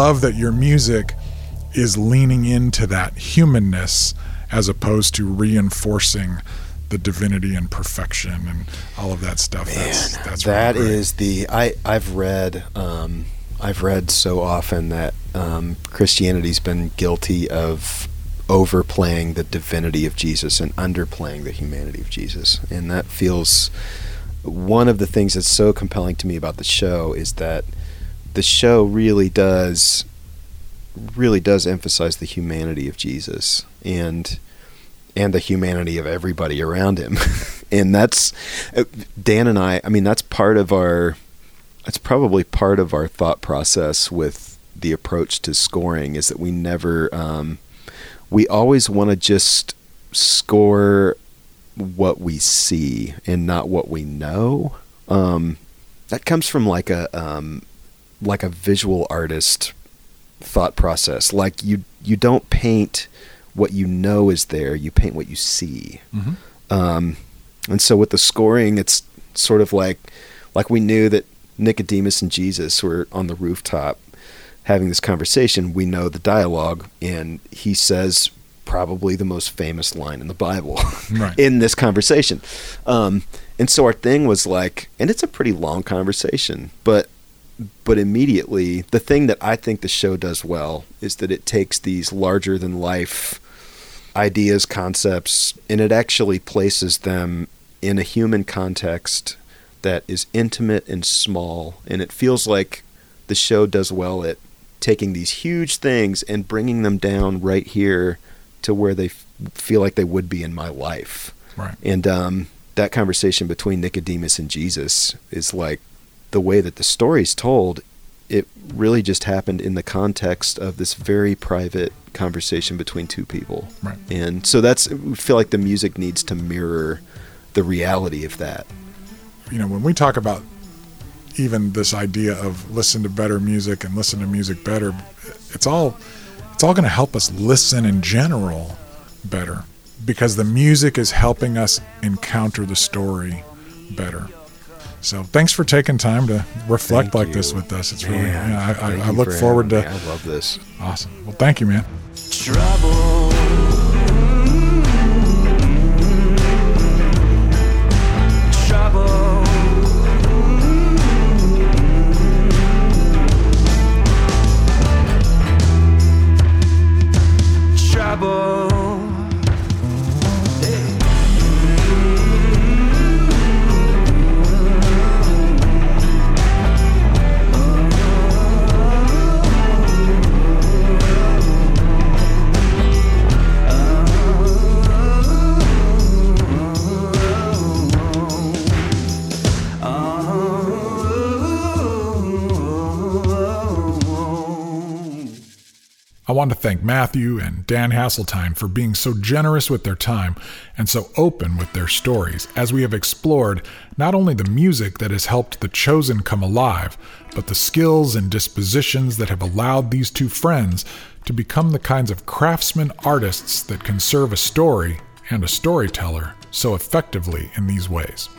Speaker 2: Love that your music is leaning into that humanness as opposed to reinforcing the divinity and perfection and all of that stuff. that's that's
Speaker 5: That
Speaker 2: really
Speaker 5: is the I I've read um, I've read so often that um, Christianity's been guilty of overplaying the divinity of Jesus and underplaying the humanity of Jesus, and that feels one of the things that's so compelling to me about the show is that the show really does really does emphasize the humanity of Jesus and and the humanity of everybody around him. (laughs) and that's Dan and I, I mean that's part of our that's probably part of our thought process with the approach to scoring is that we never um, we always want to just score what we see and not what we know. Um, that comes from like a um, like a visual artist thought process. Like you you don't paint what you know is there. You paint what you see.
Speaker 2: Mhm.
Speaker 5: Um, and so with the scoring, it's sort of like like we knew that Nicodemus and Jesus were on the rooftop having this conversation. We know the dialogue, and he says probably the most famous line in the Bible (laughs)
Speaker 2: Right.
Speaker 5: in this conversation. Um, and so our thing was like, and it's a pretty long conversation, but but immediately the thing that I think the show does well is that it takes these larger than life ideas, concepts, and it actually places them in a human context that is intimate and small. And it feels like the show does well at taking these huge things and bringing them down right here to where they f- feel like they would be in my life.
Speaker 2: Right.
Speaker 5: And um, that conversation between Nicodemus and Jesus is like the way that the story's told. It really just happened in the context of this very private conversation between two people.
Speaker 2: Right.
Speaker 5: And so that's, we feel like the music needs to mirror the reality of that.
Speaker 2: you know, when we talk about even this idea of listen to better music and listen to music better, it's all it's all going to help us listen in general better because the music is helping us encounter the story better. So thanks for taking time to reflect
Speaker 5: Thank
Speaker 2: like
Speaker 5: you.
Speaker 2: this with us. It's really,
Speaker 5: Man,
Speaker 2: yeah, I, I, I look
Speaker 5: for
Speaker 2: forward to.
Speaker 5: having me. I love this.
Speaker 2: Awesome. Well, thank you, man.
Speaker 3: trouble. Trouble.
Speaker 2: Want to thank Matthew and Dan Haseltine for being so generous with their time and so open with their stories as we have explored not only the music that has helped the chosen come alive, but the skills and dispositions that have allowed these two friends to become the kinds of craftsman artists that can serve a story and a storyteller so effectively in these ways.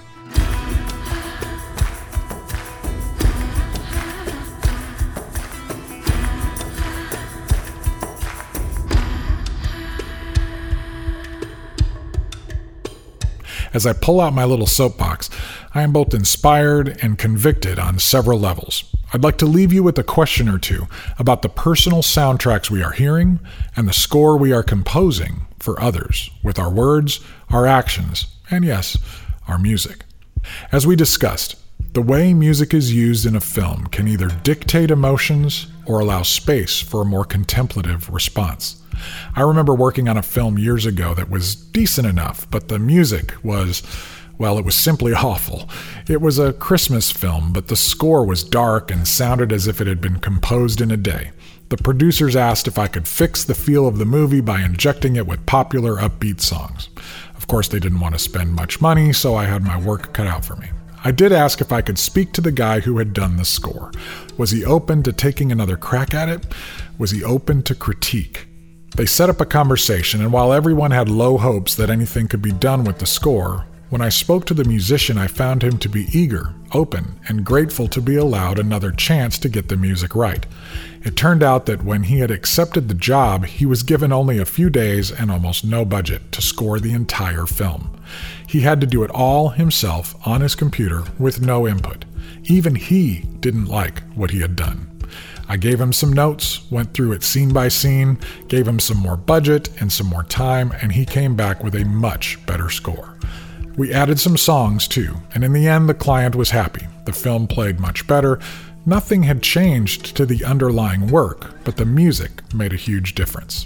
Speaker 2: As I pull out my little soapbox, I am both inspired and convicted on several levels. I'd like to leave you with a question or two about the personal soundtracks we are hearing and the score we are composing for others with our words, our actions, and yes, our music. As we discussed, the way music is used in a film can either dictate emotions or allow space for a more contemplative response. I remember working on a film years ago that was decent enough, but the music was, well, it was simply (laughs) awful. It was a Christmas film, but the score was dark and sounded as if it had been composed in a day. The producers asked if I could fix the feel of the movie by injecting it with popular upbeat songs. Of course, they didn't want to spend much money, so I had my work cut out for me. I did ask if I could speak to the guy who had done the score. Was he open to taking another crack at it? Was he open to critique? They set up a conversation, and while everyone had low hopes that anything could be done with the score, when I spoke to the musician, I found him to be eager, open, and grateful to be allowed another chance to get the music right. It turned out that when he had accepted the job, he was given only a few days and almost no budget to score the entire film. He had to do it all himself on his computer with no input. Even he didn't like what he had done. I gave him some notes, went through it scene by scene, gave him some more budget and some more time, and he came back with a much better score. We added some songs too, and in the end, the client was happy. The film played much better. Nothing had changed to the underlying work, but the music made a huge difference.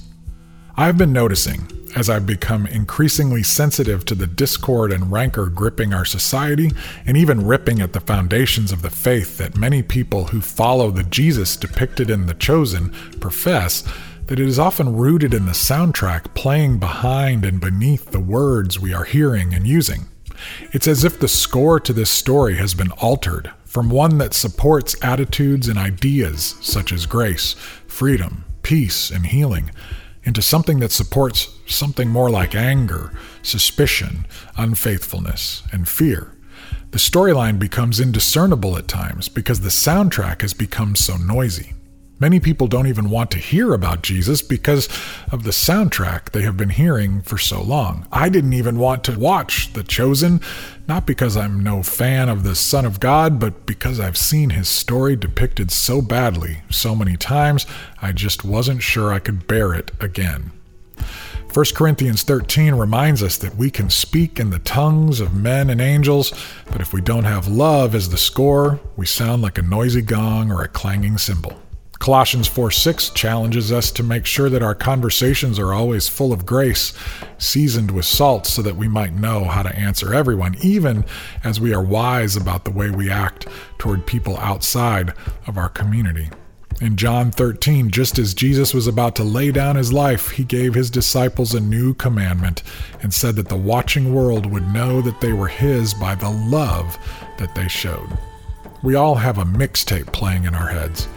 Speaker 2: I've been noticing as I've become increasingly sensitive to the discord and rancor gripping our society, and even ripping at the foundations of the faith that many people who follow the Jesus depicted in The Chosen profess, that it is often rooted in the soundtrack playing behind and beneath the words we are hearing and using. It's as if the score to this story has been altered from one that supports attitudes and ideas such as grace, freedom, peace, and healing into something that supports something more like anger, suspicion, unfaithfulness, and fear. The storyline becomes indiscernible at times because the soundtrack has become so noisy. Many people don't even want to hear about Jesus because of the soundtrack they have been hearing for so long. I didn't even want to watch The Chosen, not because I'm no fan of the Son of God, but because I've seen his story depicted so badly so many times, I just wasn't sure I could bear it again. 1 Corinthians 13 reminds us that we can speak in the tongues of men and angels, but if we don't have love as the score, we sound like a noisy gong or a clanging cymbal. Colossians 4 6 challenges us to make sure that our conversations are always full of grace, seasoned with salt, so that we might know how to answer everyone, even as we are wise about the way we act toward people outside of our community. In John 13, just as Jesus was about to lay down his life, he gave his disciples a new commandment and said that the watching world would know that they were his by the love that they showed. We all have a mixtape playing in our heads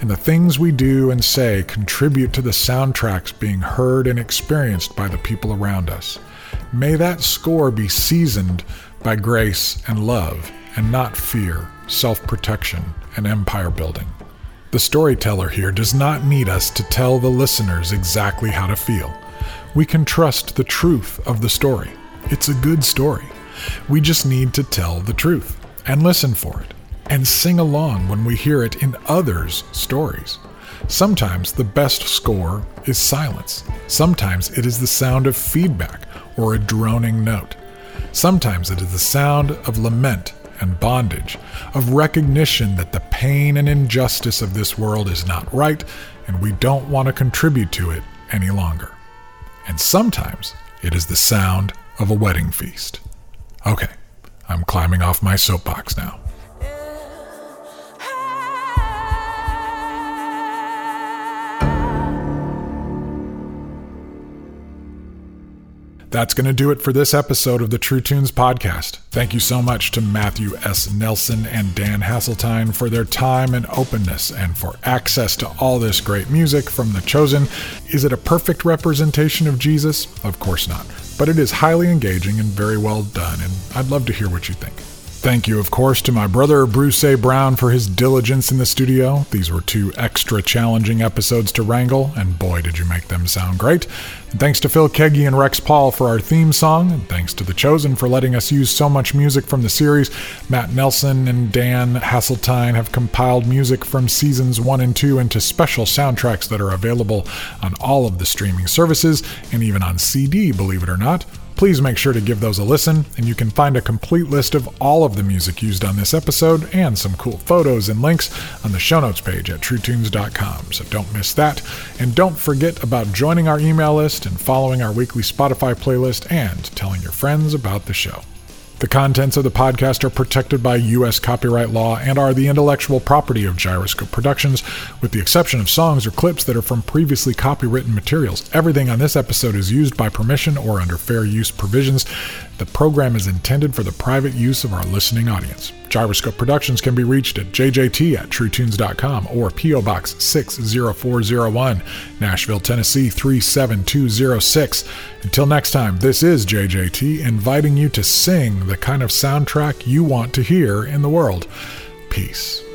Speaker 2: and the things we do and say contribute to the soundtracks being heard and experienced by the people around us. May that score be seasoned by grace and love, and not fear, self protection, and empire building. The storyteller here does not need us to tell the listeners exactly how to feel. We can trust the truth of the story. It's a good story. We just need to tell the truth and listen for it and sing along when we hear it in others' stories. Sometimes the best score is silence. Sometimes it is the sound of feedback or a droning note. Sometimes it is the sound of lament and bondage, of recognition that the pain and injustice of this world is not right and we don't want to contribute to it any longer. And sometimes it is the sound of a wedding feast. Okay, I'm climbing off my soapbox now. That's going to do it for this episode of the True Tunes podcast. Thank you so much to Matthew S. Nelson and Dan Haseltine for their time and openness and for access to all this great music from The Chosen. Is it a perfect representation of Jesus? Of course not. But it is highly engaging and very well done, and I'd love to hear what you think. Thank you, of course, to my brother Bruce A. Brown for his diligence in the studio. These were two extra challenging episodes to wrangle, and boy, did you make them sound great. And thanks to Phil Keaggy and Rex Paul for our theme song, and thanks to The Chosen for letting us use so much music from the series. Matt Nelson and Dan Haseltine have compiled music from seasons 1 and 2 into special soundtracks that are available on all of the streaming services, and even on CD, believe it or not. Please make sure to give those a listen, and you can find a complete list of all of the music used on this episode and some cool photos and links on the show notes page at truetunes.com. So don't miss that. And don't forget about joining our email list and following our weekly Spotify playlist and telling your friends about the show. The contents of the podcast are protected by U.S. copyright law and are the intellectual property of Gyroscope Productions, with the exception of songs or clips that are from previously copywritten materials. Everything on this episode is used by permission or under fair use provisions. The program is intended for the private use of our listening audience. Gyroscope Productions can be reached at jjt at truetunes.com or P.O. Box 60401, Nashville, Tennessee 37206. Until next time, this is JJT inviting you to sing the kind of soundtrack you want to hear in the world. Peace.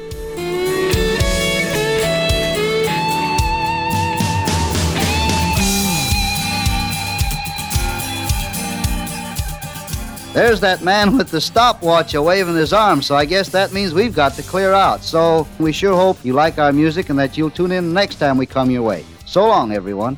Speaker 6: There's that man with the stopwatch a waving his arm, so I guess that means we've got to clear out. So we sure hope you like our music and that you'll tune in next time we come your way. So long, everyone.